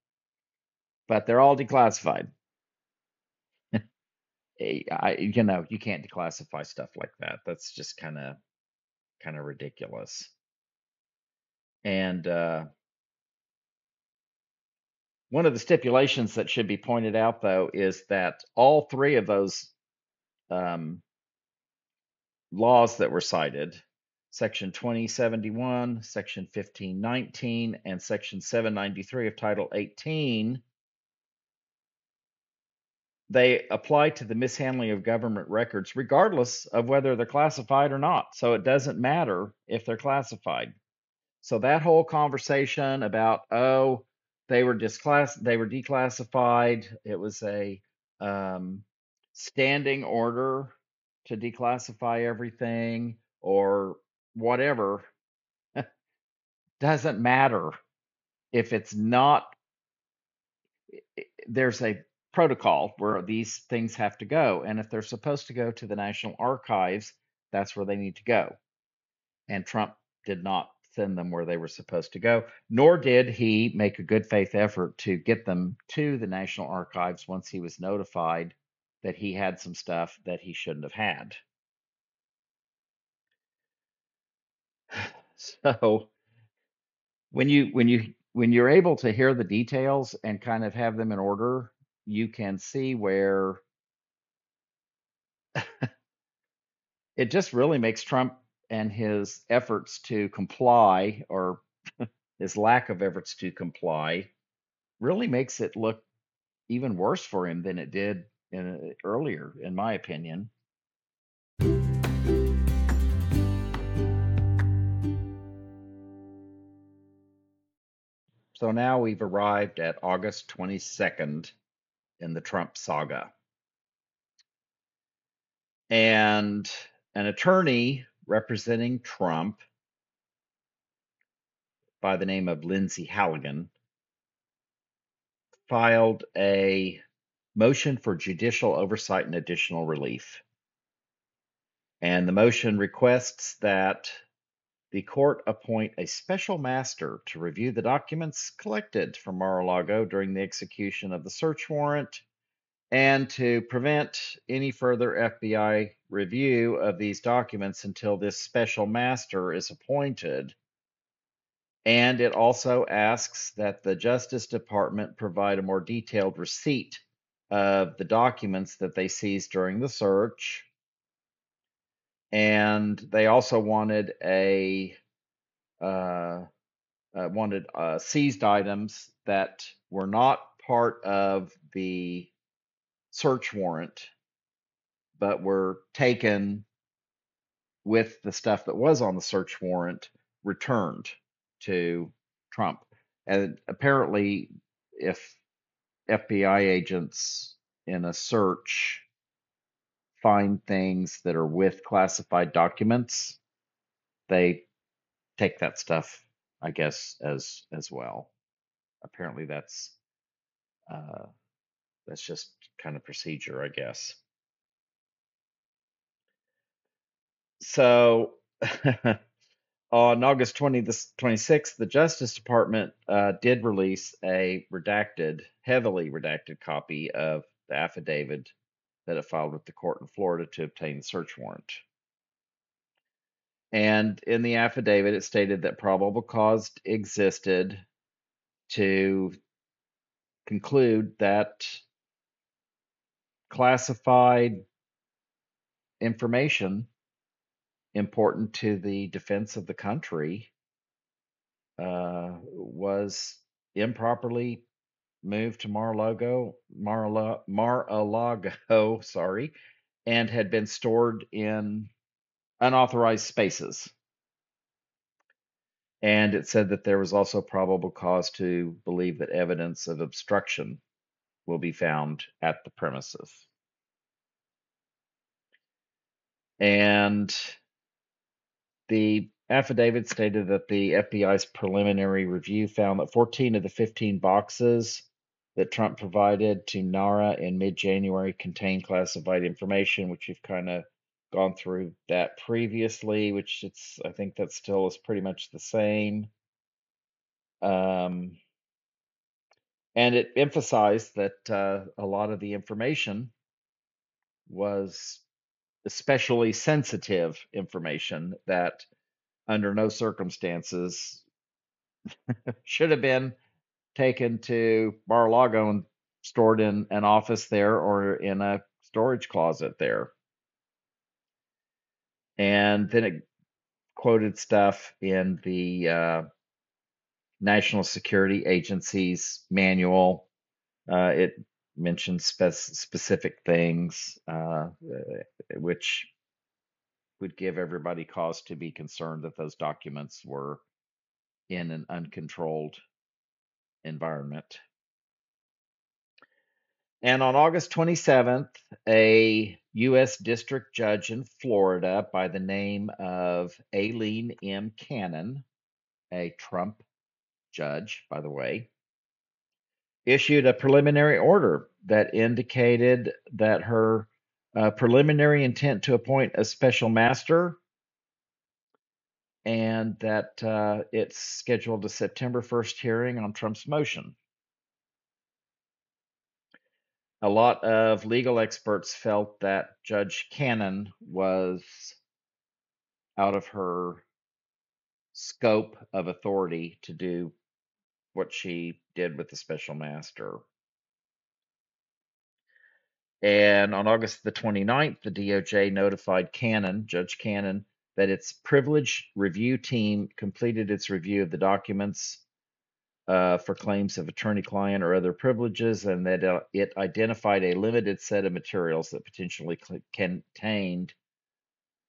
But they're all declassified. I, you know, you can't declassify stuff like that. That's just kind of kind of ridiculous. And uh, one of the stipulations that should be pointed out, though, is that all three of those um, laws that were cited Section 2071, Section 1519, and Section 793 of Title 18, they apply to the mishandling of government records regardless of whether they're classified or not. So it doesn't matter if they're classified. So that whole conversation about, oh, they were disclass they were declassified, it was a um, standing order to declassify everything or whatever. Doesn't matter if it's not there's a protocol where these things have to go and if they're supposed to go to the national archives that's where they need to go. And trump did not send them where they were supposed to go nor did he make a good faith effort to get them to the national archives once he was notified that he had some stuff that he shouldn't have had. So when you when you when you're able to hear the details and kind of have them in order, you can see where it just really makes Trump and his efforts to comply or his lack of efforts to comply really makes it look even worse for him than it did in, uh, earlier, in my opinion. So now we've arrived at August 22nd in the Trump saga. And an attorney representing Trump by the name of Lindsay Halligan filed a motion for judicial oversight and additional relief. And the motion requests that the court appoint a special master to review the documents collected from Mar-a-Lago during the execution of the search warrant and to prevent any further FBI review of these documents until this special master is appointed. And it also asks that the Justice Department provide a more detailed receipt of the documents that they seized during the search and they also wanted a uh, uh, wanted uh, seized items that were not part of the search warrant, but were taken with the stuff that was on the search warrant returned to Trump. And apparently, if FBI agents in a search find things that are with classified documents, they take that stuff, I guess, as as well. Apparently, that's uh, that's just kind of procedure, I guess. So on August 20, the 26th, the Justice Department uh, did release a redacted, heavily redacted copy of the affidavit that it filed with the court in Florida to obtain the search warrant. And in the affidavit, it stated that probable cause existed to conclude that classified information important to the defense of the country uh, was improperly moved to Mar-a-Lago, Mar-a-Lago, sorry, and had been stored in unauthorized spaces. And it said that there was also probable cause to believe that evidence of obstruction will be found at the premises. And the affidavit stated that the FBI's preliminary review found that 14 of the 15 boxes that Trump provided to NARA in mid January contained classified information, which we've kind of gone through that previously, which it's, I think that still is pretty much the same. Um, and it emphasized that uh, a lot of the information was especially sensitive information that under no circumstances should have been taken to Mar-a-Lago and stored in an office there or in a storage closet there. And then it quoted stuff in the uh, National Security Agency's manual. Uh, it mentioned spe- specific things, uh, which would give everybody cause to be concerned that those documents were in an uncontrolled environment. And on August 27th, a U.S. District Judge in Florida by the name of Aileen M. Cannon, a Trump judge, by the way, issued a preliminary order that indicated that her uh, preliminary intent to appoint a special master and that uh, it's scheduled a September 1st hearing on Trump's motion. A lot of legal experts felt that Judge Cannon was out of her scope of authority to do what she did with the special master. And on August the 29th, the DOJ notified Cannon, Judge Cannon, that its privilege review team completed its review of the documents uh, for claims of attorney client or other privileges, and that uh, it identified a limited set of materials that potentially contained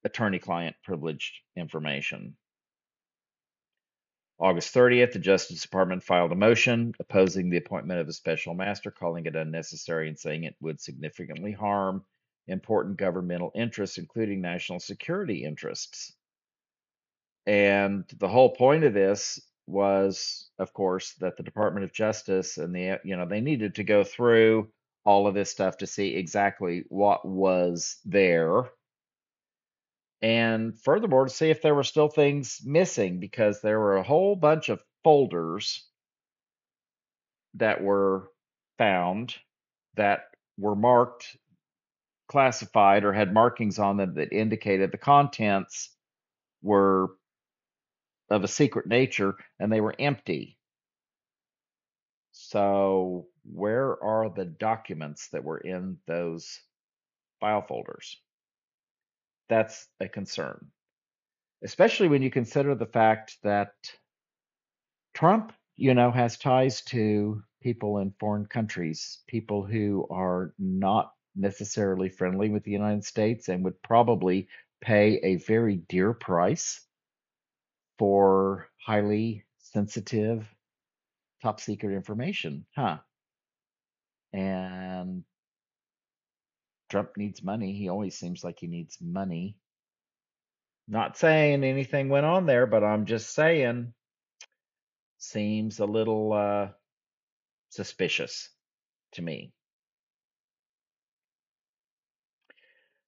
attorney client privileged information. August 30th, the Justice Department filed a motion opposing the appointment of a special master, calling it unnecessary and saying it would significantly harm important governmental interests, including national security interests. And the whole point of this was, of course, that the Department of Justice and the, you know, they needed to go through all of this stuff to see exactly what was there. And furthermore, to see if there were still things missing, because there were a whole bunch of folders that were found that were marked classified or had markings on them that indicated the contents were of a secret nature and they were empty. So, where are the documents that were in those file folders? That's a concern, especially when you consider the fact that Trump, you know, has ties to people in foreign countries, people who are not necessarily friendly with the United States and would probably pay a very dear price for highly sensitive, top secret information, huh? And Trump needs money. He always seems like he needs money. Not saying anything went on there, but I'm just saying seems a little uh, suspicious to me.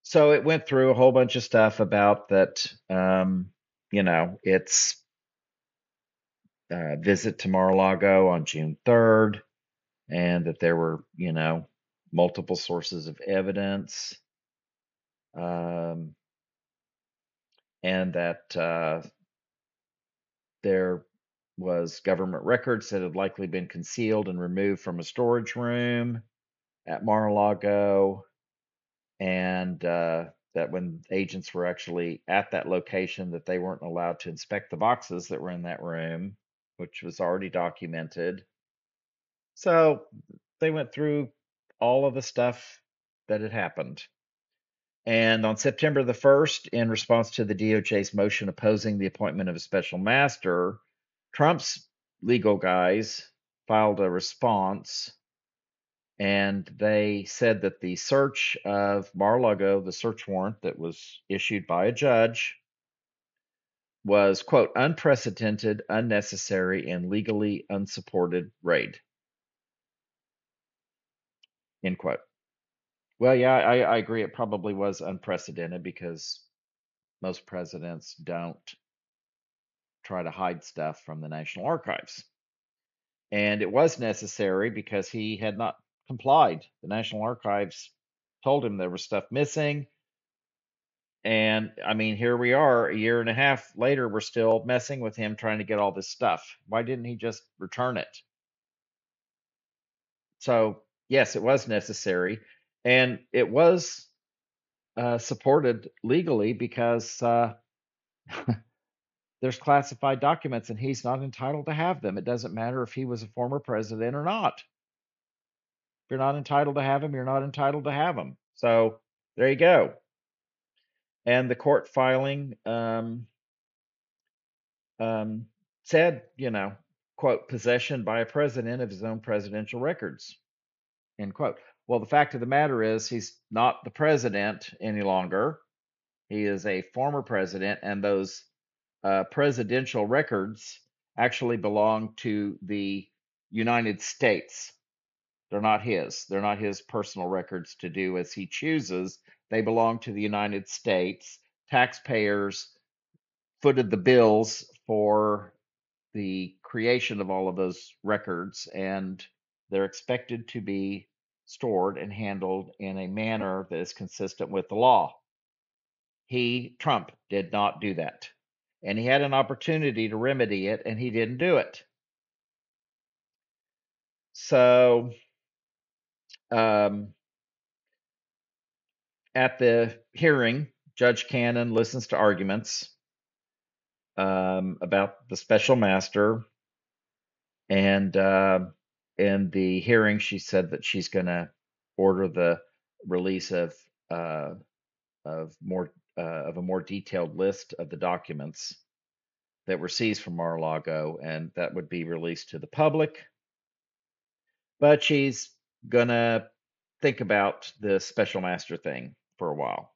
So it went through a whole bunch of stuff about that. Um, you know, its uh, visit to Mar-a-Lago on June 3rd, and that there were, you know, multiple sources of evidence, um, and that uh, there was government records that had likely been concealed and removed from a storage room at Mar-a-Lago, and uh, that when agents were actually at that location that they weren't allowed to inspect the boxes that were in that room which was already documented. So they went through all of the stuff that had happened and on September the 1st, in response to the DOJ's motion opposing the appointment of a special master, Trump's legal guys filed a response and they said that the search of Mar-a-Lago, the search warrant that was issued by a judge, was quote unprecedented, unnecessary, and legally unsupported raid. End quote. Well, yeah, I, I agree. It probably was unprecedented because most presidents don't try to hide stuff from the National Archives. And it was necessary because he had not complied. The National Archives told him there was stuff missing. And I mean, here we are a year and a half later, we're still messing with him trying to get all this stuff. Why didn't he just return it? So, yes, it was necessary. And it was uh, supported legally because uh, there's classified documents and he's not entitled to have them. It doesn't matter if he was a former president or not. If you're not entitled to have them, you're not entitled to have them. So there you go. And the court filing um, um, said, you know, quote, possession by a president of his own presidential records, end quote. Well, the fact of the matter is, he's not the president any longer. He is a former president, and those uh, presidential records actually belong to the United States. They're not his. They're not his personal records to do as he chooses. They belong to the United States. Taxpayers footed the bills for the creation of all of those records, and they're expected to be stored and handled in a manner that is consistent with the law. He, Trump, did not do that. And he had an opportunity to remedy it, and he didn't do it. So um, at the hearing, Judge Cannon listens to arguments um, about the special master, and uh, in the hearing, she said that she's going to order the release of uh, of more uh, of a more detailed list of the documents that were seized from Mar-a-Lago, and that would be released to the public. But she's gonna think about the special master thing for a while.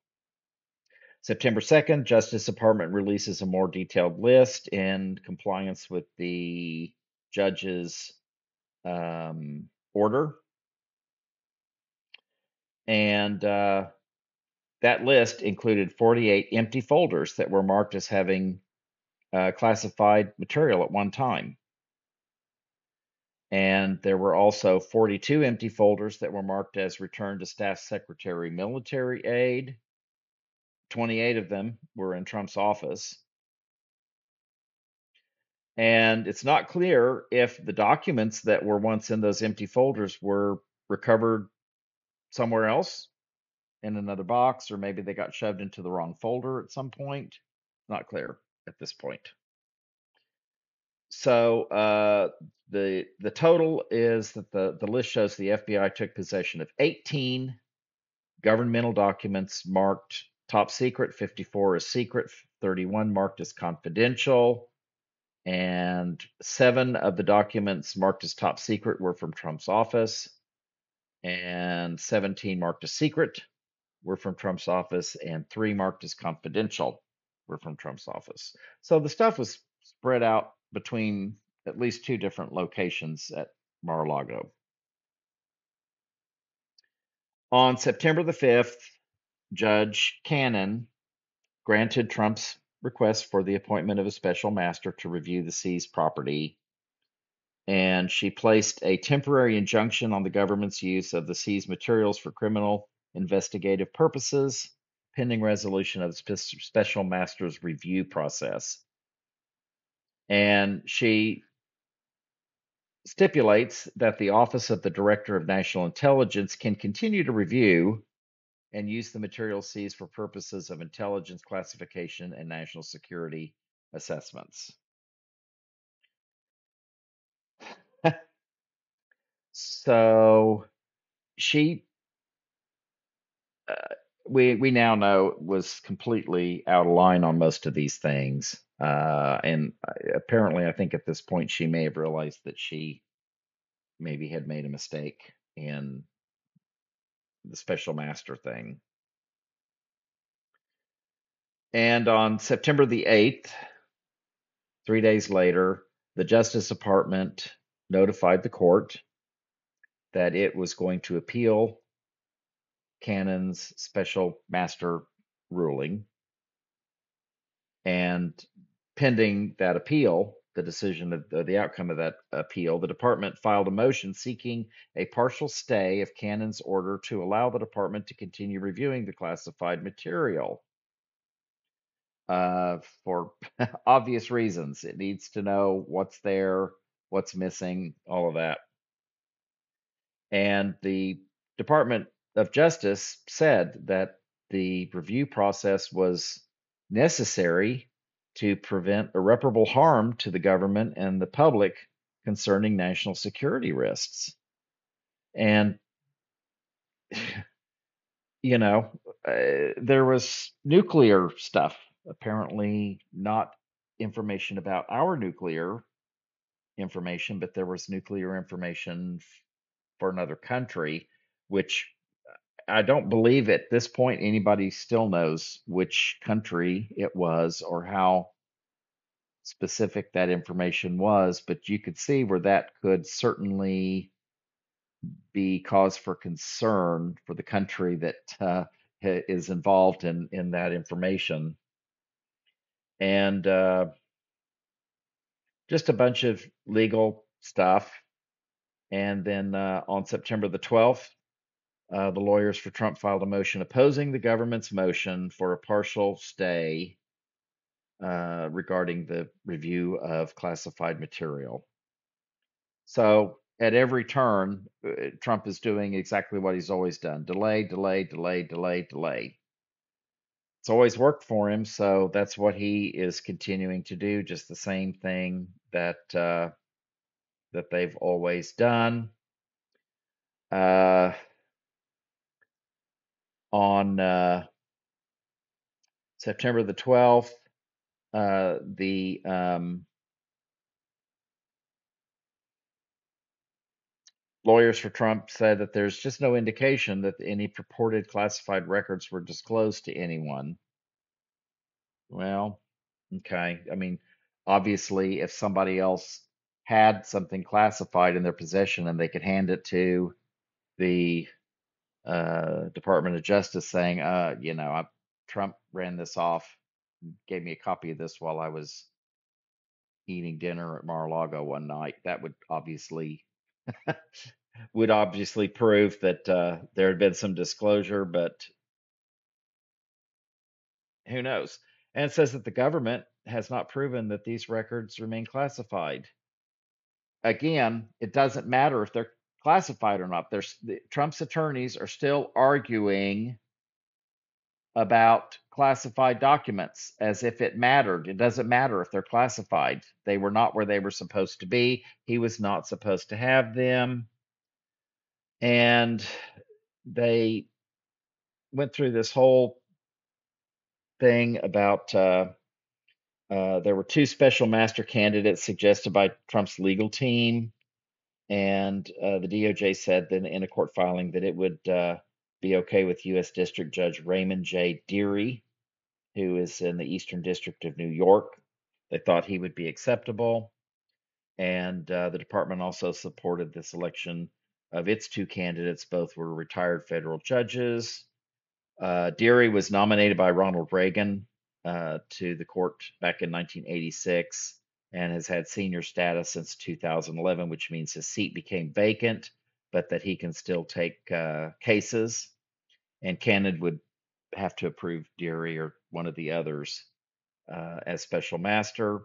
September 2nd, Justice Department releases a more detailed list in compliance with the judge's um, order. And uh, that list included 48 empty folders that were marked as having uh, classified material at one time. And there were also 42 empty folders that were marked as returned to Staff Secretary Military Aide. 28 of them were in Trump's office. And it's not clear if the documents that were once in those empty folders were recovered somewhere else in another box, or maybe they got shoved into the wrong folder at some point. Not clear at this point. So uh, the the total is that the the list shows the FBI took possession of 18 governmental documents marked top secret, 54 is secret, 31 marked as confidential, and seven of the documents marked as top secret were from Trump's office, and 17 marked as secret were from Trump's office, and three marked as confidential were from Trump's office. So the stuff was spread out between at least two different locations at Mar-a-Lago. On September the 5th, Judge Cannon granted Trump's request for the appointment of a special master to review the seized property, and she placed a temporary injunction on the government's use of the seized materials for criminal investigative purposes, pending resolution of the special master's review process. And she stipulates that the Office of the Director of National Intelligence can continue to review and use the material seized for purposes of intelligence classification and national security assessments. so she uh, we we now know was completely out of line on most of these things uh, and apparently i think at this point she may have realized that she maybe had made a mistake in the special master thing. And on September the 8th, three days later, the Justice Department notified the court that it was going to appeal Cannon's special master ruling. And pending that appeal, the decision of the, the outcome of that appeal, the department filed a motion seeking a partial stay of Cannon's order to allow the department to continue reviewing the classified material. Uh, for obvious reasons, it needs to know what's there, what's missing, all of that. And the Department of Justice said that the review process was necessary to prevent irreparable harm to the government and the public concerning national security risks. And, you know, uh, there was nuclear stuff, apparently not information about our nuclear information, but there was nuclear information for another country, which I don't believe at this point anybody still knows which country it was or how specific that information was, but you could see where that could certainly be cause for concern for the country that uh, is involved in in that information, and uh, just a bunch of legal stuff. And then uh, on September the 12th, uh, the lawyers for Trump filed a motion opposing the government's motion for a partial stay uh, regarding the review of classified material. So at every turn, uh, Trump is doing exactly what he's always done delay, delay, delay, delay, delay. It's always worked for him, so that's what he is continuing to do, just the same thing that uh, that they've always done. Uh, on uh, September the 12th, uh, the um, lawyers for Trump said that there's just no indication that any purported classified records were disclosed to anyone. Well, okay. I mean, obviously, if somebody else had something classified in their possession and they could hand it to the uh, Department of Justice saying, uh, you know, I, Trump ran this off, gave me a copy of this while I was eating dinner at Mar-a-Lago one night, that would obviously would obviously prove that uh, there had been some disclosure, but who knows? And it says that the government has not proven that these records remain classified. Again, it doesn't matter if they're classified or not. There's the, Trump's attorneys are still arguing about classified documents as if it mattered. It doesn't matter if they're classified. They were not where they were supposed to be. He was not supposed to have them. And they went through this whole thing about uh, uh, there were two special master candidates suggested by Trump's legal team. And uh, the DOJ said that in a court filing that it would uh, be okay with U.S. District Judge Raymond J. Dearie, who is in the Eastern District of New York. They thought he would be acceptable. And uh, the department also supported the selection of its two candidates. Both were retired federal judges. Uh, Dearie was nominated by Ronald Reagan uh, to the court back in 1986 and has had senior status since 2011, which means his seat became vacant, but that he can still take uh, cases. And Cannon would have to approve Dearie or one of the others uh, as special master.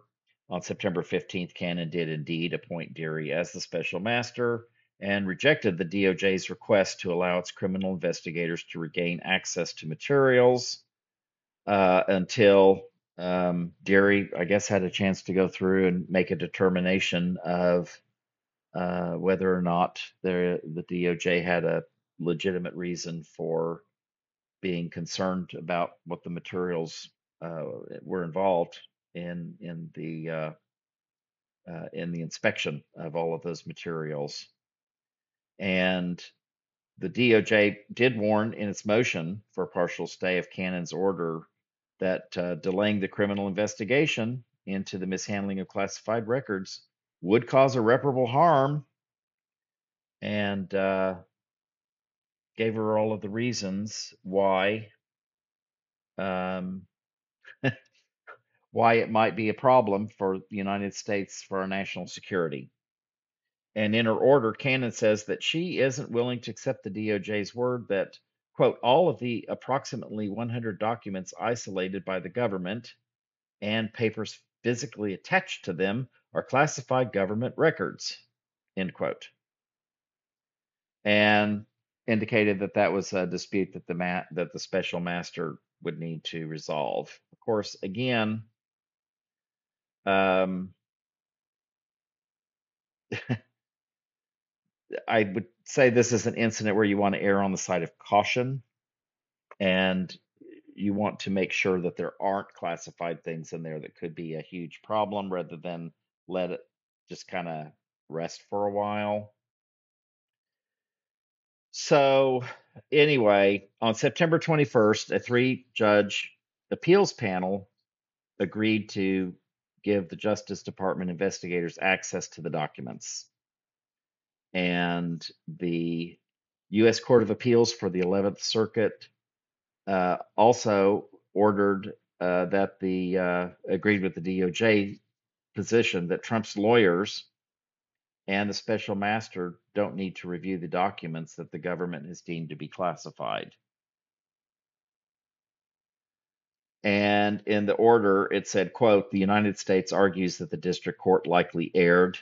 On September 15th, Cannon did indeed appoint Dearie as the special master and rejected the DOJ's request to allow its criminal investigators to regain access to materials uh, until um, I guess, had a chance to go through and make a determination of uh, whether or not the DOJ had a legitimate reason for being concerned about what the materials uh, were involved in in the uh, uh, in the inspection of all of those materials. And the DOJ did warn in its motion for partial stay of Cannon's order that uh, delaying the criminal investigation into the mishandling of classified records would cause irreparable harm and uh, gave her all of the reasons why um, why it might be a problem for the United States for our national security. And in her order, Cannon says that she isn't willing to accept the DOJ's word that quote, all of the approximately 100 documents isolated by the government and papers physically attached to them are classified government records, end quote. And indicated that that was a dispute that the ma- that the special master would need to resolve. Of course, again, um, I would say this is an incident where you want to err on the side of caution and you want to make sure that there aren't classified things in there that could be a huge problem rather than let it just kind of rest for a while. So, anyway, on September 21st, a three judge appeals panel agreed to give the Justice Department investigators access to the documents and the U.S. Court of Appeals for the 11th Circuit uh, also ordered uh, that the uh, agreed with the DOJ position that Trump's lawyers and the special master don't need to review the documents that the government has deemed to be classified. And in the order, it said, quote, the United States argues that the district court likely erred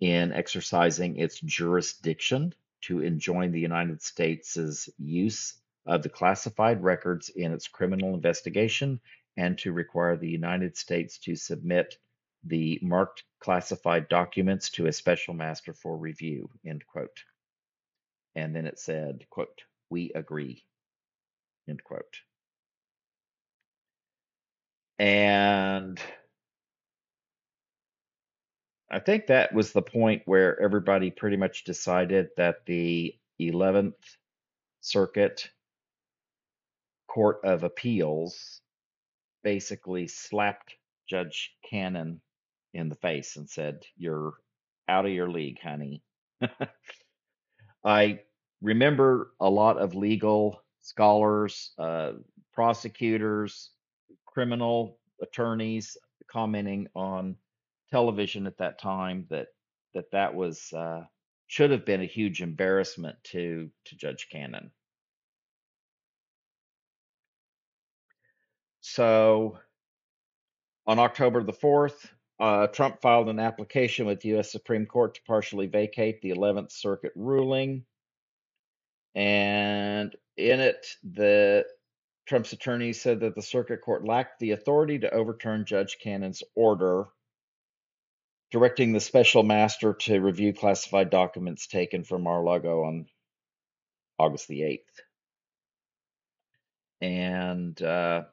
in exercising its jurisdiction to enjoin the United States' use of the classified records in its criminal investigation and to require the United States to submit the marked classified documents to a special master for review, end quote. And then it said, quote, we agree, end quote. And I think that was the point where everybody pretty much decided that the 11th Circuit Court of Appeals basically slapped Judge Cannon in the face and said, You're out of your league, honey. I remember a lot of legal scholars, uh, prosecutors, criminal attorneys commenting on television at that time that that that was uh, should have been a huge embarrassment to to Judge Cannon. So on October the 4th, uh, Trump filed an application with the U.S. Supreme Court to partially vacate the 11th Circuit ruling. And in it, the Trump's attorney said that the circuit court lacked the authority to overturn Judge Cannon's order directing the special master to review classified documents taken from Mar-a-Lago on August the 8th. And uh,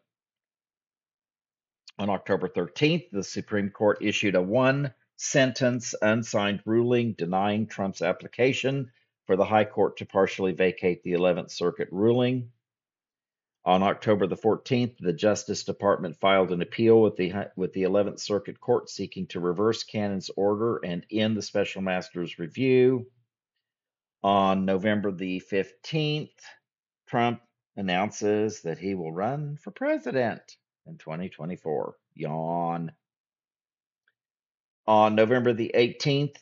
on October 13th, the Supreme Court issued a one sentence unsigned ruling denying Trump's application for the High Court to partially vacate the 11th Circuit ruling. On October the 14th, the Justice Department filed an appeal with the with the 11th Circuit Court seeking to reverse Cannon's order and end the special master's review. On November the 15th, Trump announces that he will run for president in 2024. Yawn. On November the 18th,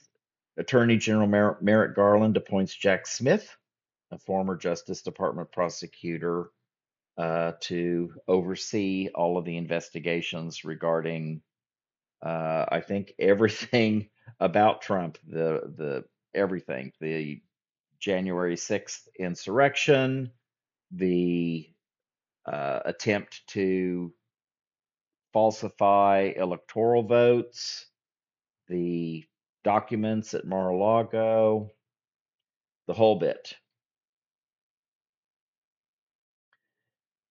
Attorney General Mer- Merrick Garland appoints Jack Smith, a former Justice Department prosecutor uh, to oversee all of the investigations regarding, uh, I think, everything about Trump, the the everything, the January sixth insurrection, the uh, attempt to falsify electoral votes, the documents at Mar-a-Lago, the whole bit.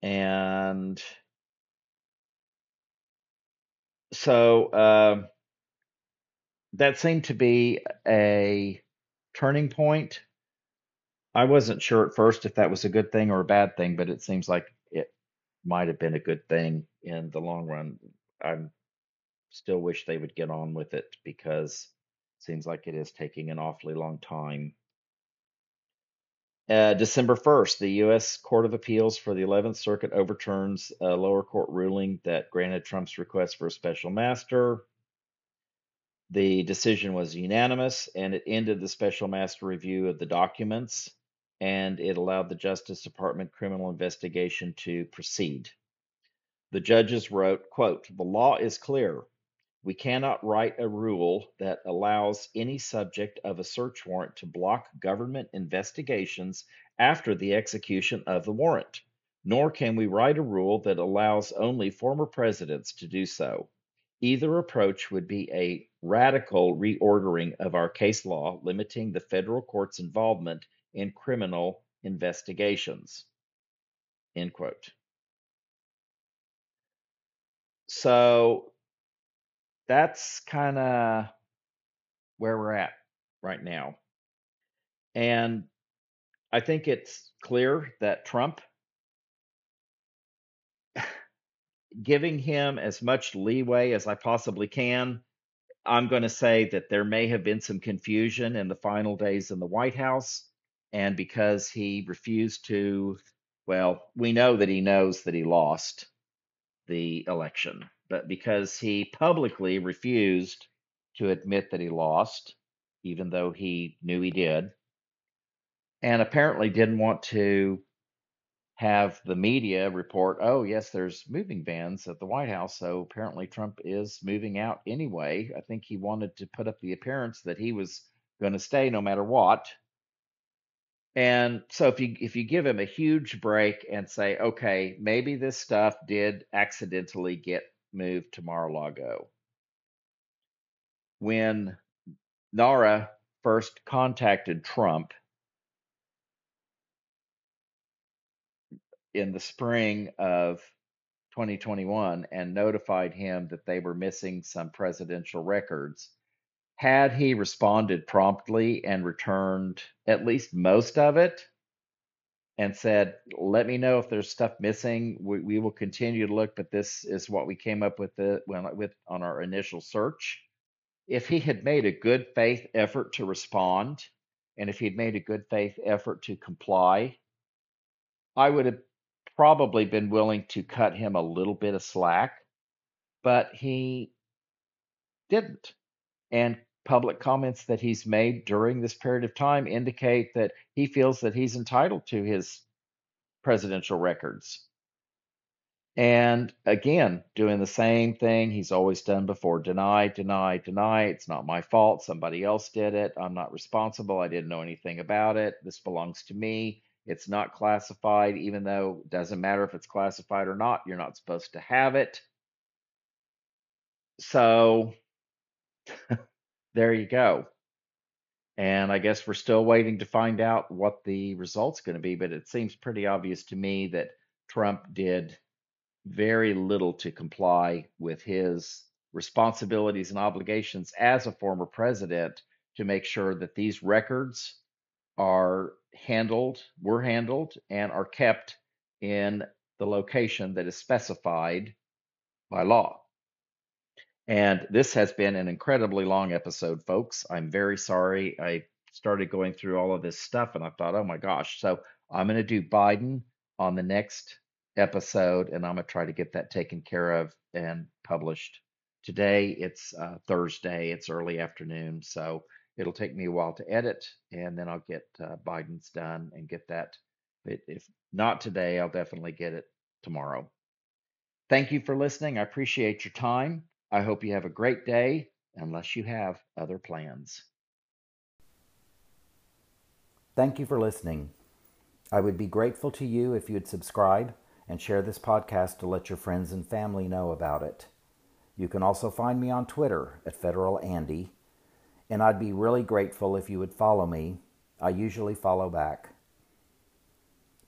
And so uh, that seemed to be a turning point. I wasn't sure at first if that was a good thing or a bad thing, but it seems like it might have been a good thing in the long run. I still wish they would get on with it because it seems like it is taking an awfully long time uh, December 1st, the U.S. Court of Appeals for the 11th Circuit overturns a lower court ruling that granted Trump's request for a special master. The decision was unanimous and it ended the special master review of the documents and it allowed the Justice Department criminal investigation to proceed. The judges wrote, quote, "The law is clear. We cannot write a rule that allows any subject of a search warrant to block government investigations after the execution of the warrant, nor can we write a rule that allows only former presidents to do so. Either approach would be a radical reordering of our case law, limiting the federal court's involvement in criminal investigations. End quote. So that's kind of where we're at right now. And I think it's clear that Trump giving him as much leeway as I possibly can. I'm going to say that there may have been some confusion in the final days in the White House. And because he refused to, well, we know that he knows that he lost the election but because he publicly refused to admit that he lost, even though he knew he did, and apparently didn't want to have the media report, oh, yes, there's moving vans at the White House. So apparently Trump is moving out anyway. I think he wanted to put up the appearance that he was going to stay no matter what. And so if you if you give him a huge break and say, okay, maybe this stuff did accidentally get moved to Mar-a-Lago. When NARA first contacted Trump in the spring of 2021 and notified him that they were missing some presidential records. Had he responded promptly and returned at least most of it and said, Let me know if there's stuff missing, we, we will continue to look, but this is what we came up with, the, with on our initial search. If he had made a good faith effort to respond, and if he'd made a good faith effort to comply, I would have probably been willing to cut him a little bit of slack, but he didn't. And public comments that he's made during this period of time indicate that he feels that he's entitled to his presidential records. And again, doing the same thing he's always done before deny, deny, deny. It's not my fault. Somebody else did it. I'm not responsible. I didn't know anything about it. This belongs to me. It's not classified, even though it doesn't matter if it's classified or not. You're not supposed to have it. So there you go. And I guess we're still waiting to find out what the result's going to be, but it seems pretty obvious to me that Trump did very little to comply with his responsibilities and obligations as a former president to make sure that these records are handled, were handled, and are kept in the location that is specified by law. And this has been an incredibly long episode, folks. I'm very sorry. I started going through all of this stuff and I thought, oh my gosh. So I'm going to do Biden on the next episode and I'm going to try to get that taken care of and published. Today it's uh, Thursday, it's early afternoon. So It'll take me a while to edit, and then I'll get uh, Biden's done and get that. If not today, I'll definitely get it tomorrow. Thank you for listening. I appreciate your time. I hope you have a great day, unless you have other plans. Thank you for listening. I would be grateful to you if you'd subscribe and share this podcast to let your friends and family know about it. You can also find me on Twitter at Federal Andy and I'd be really grateful if you would follow me. I usually follow back.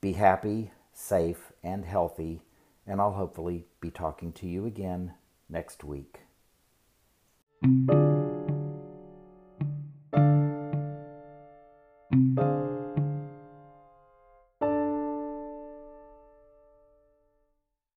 Be happy, safe, and healthy, and I'll hopefully be talking to you again next week.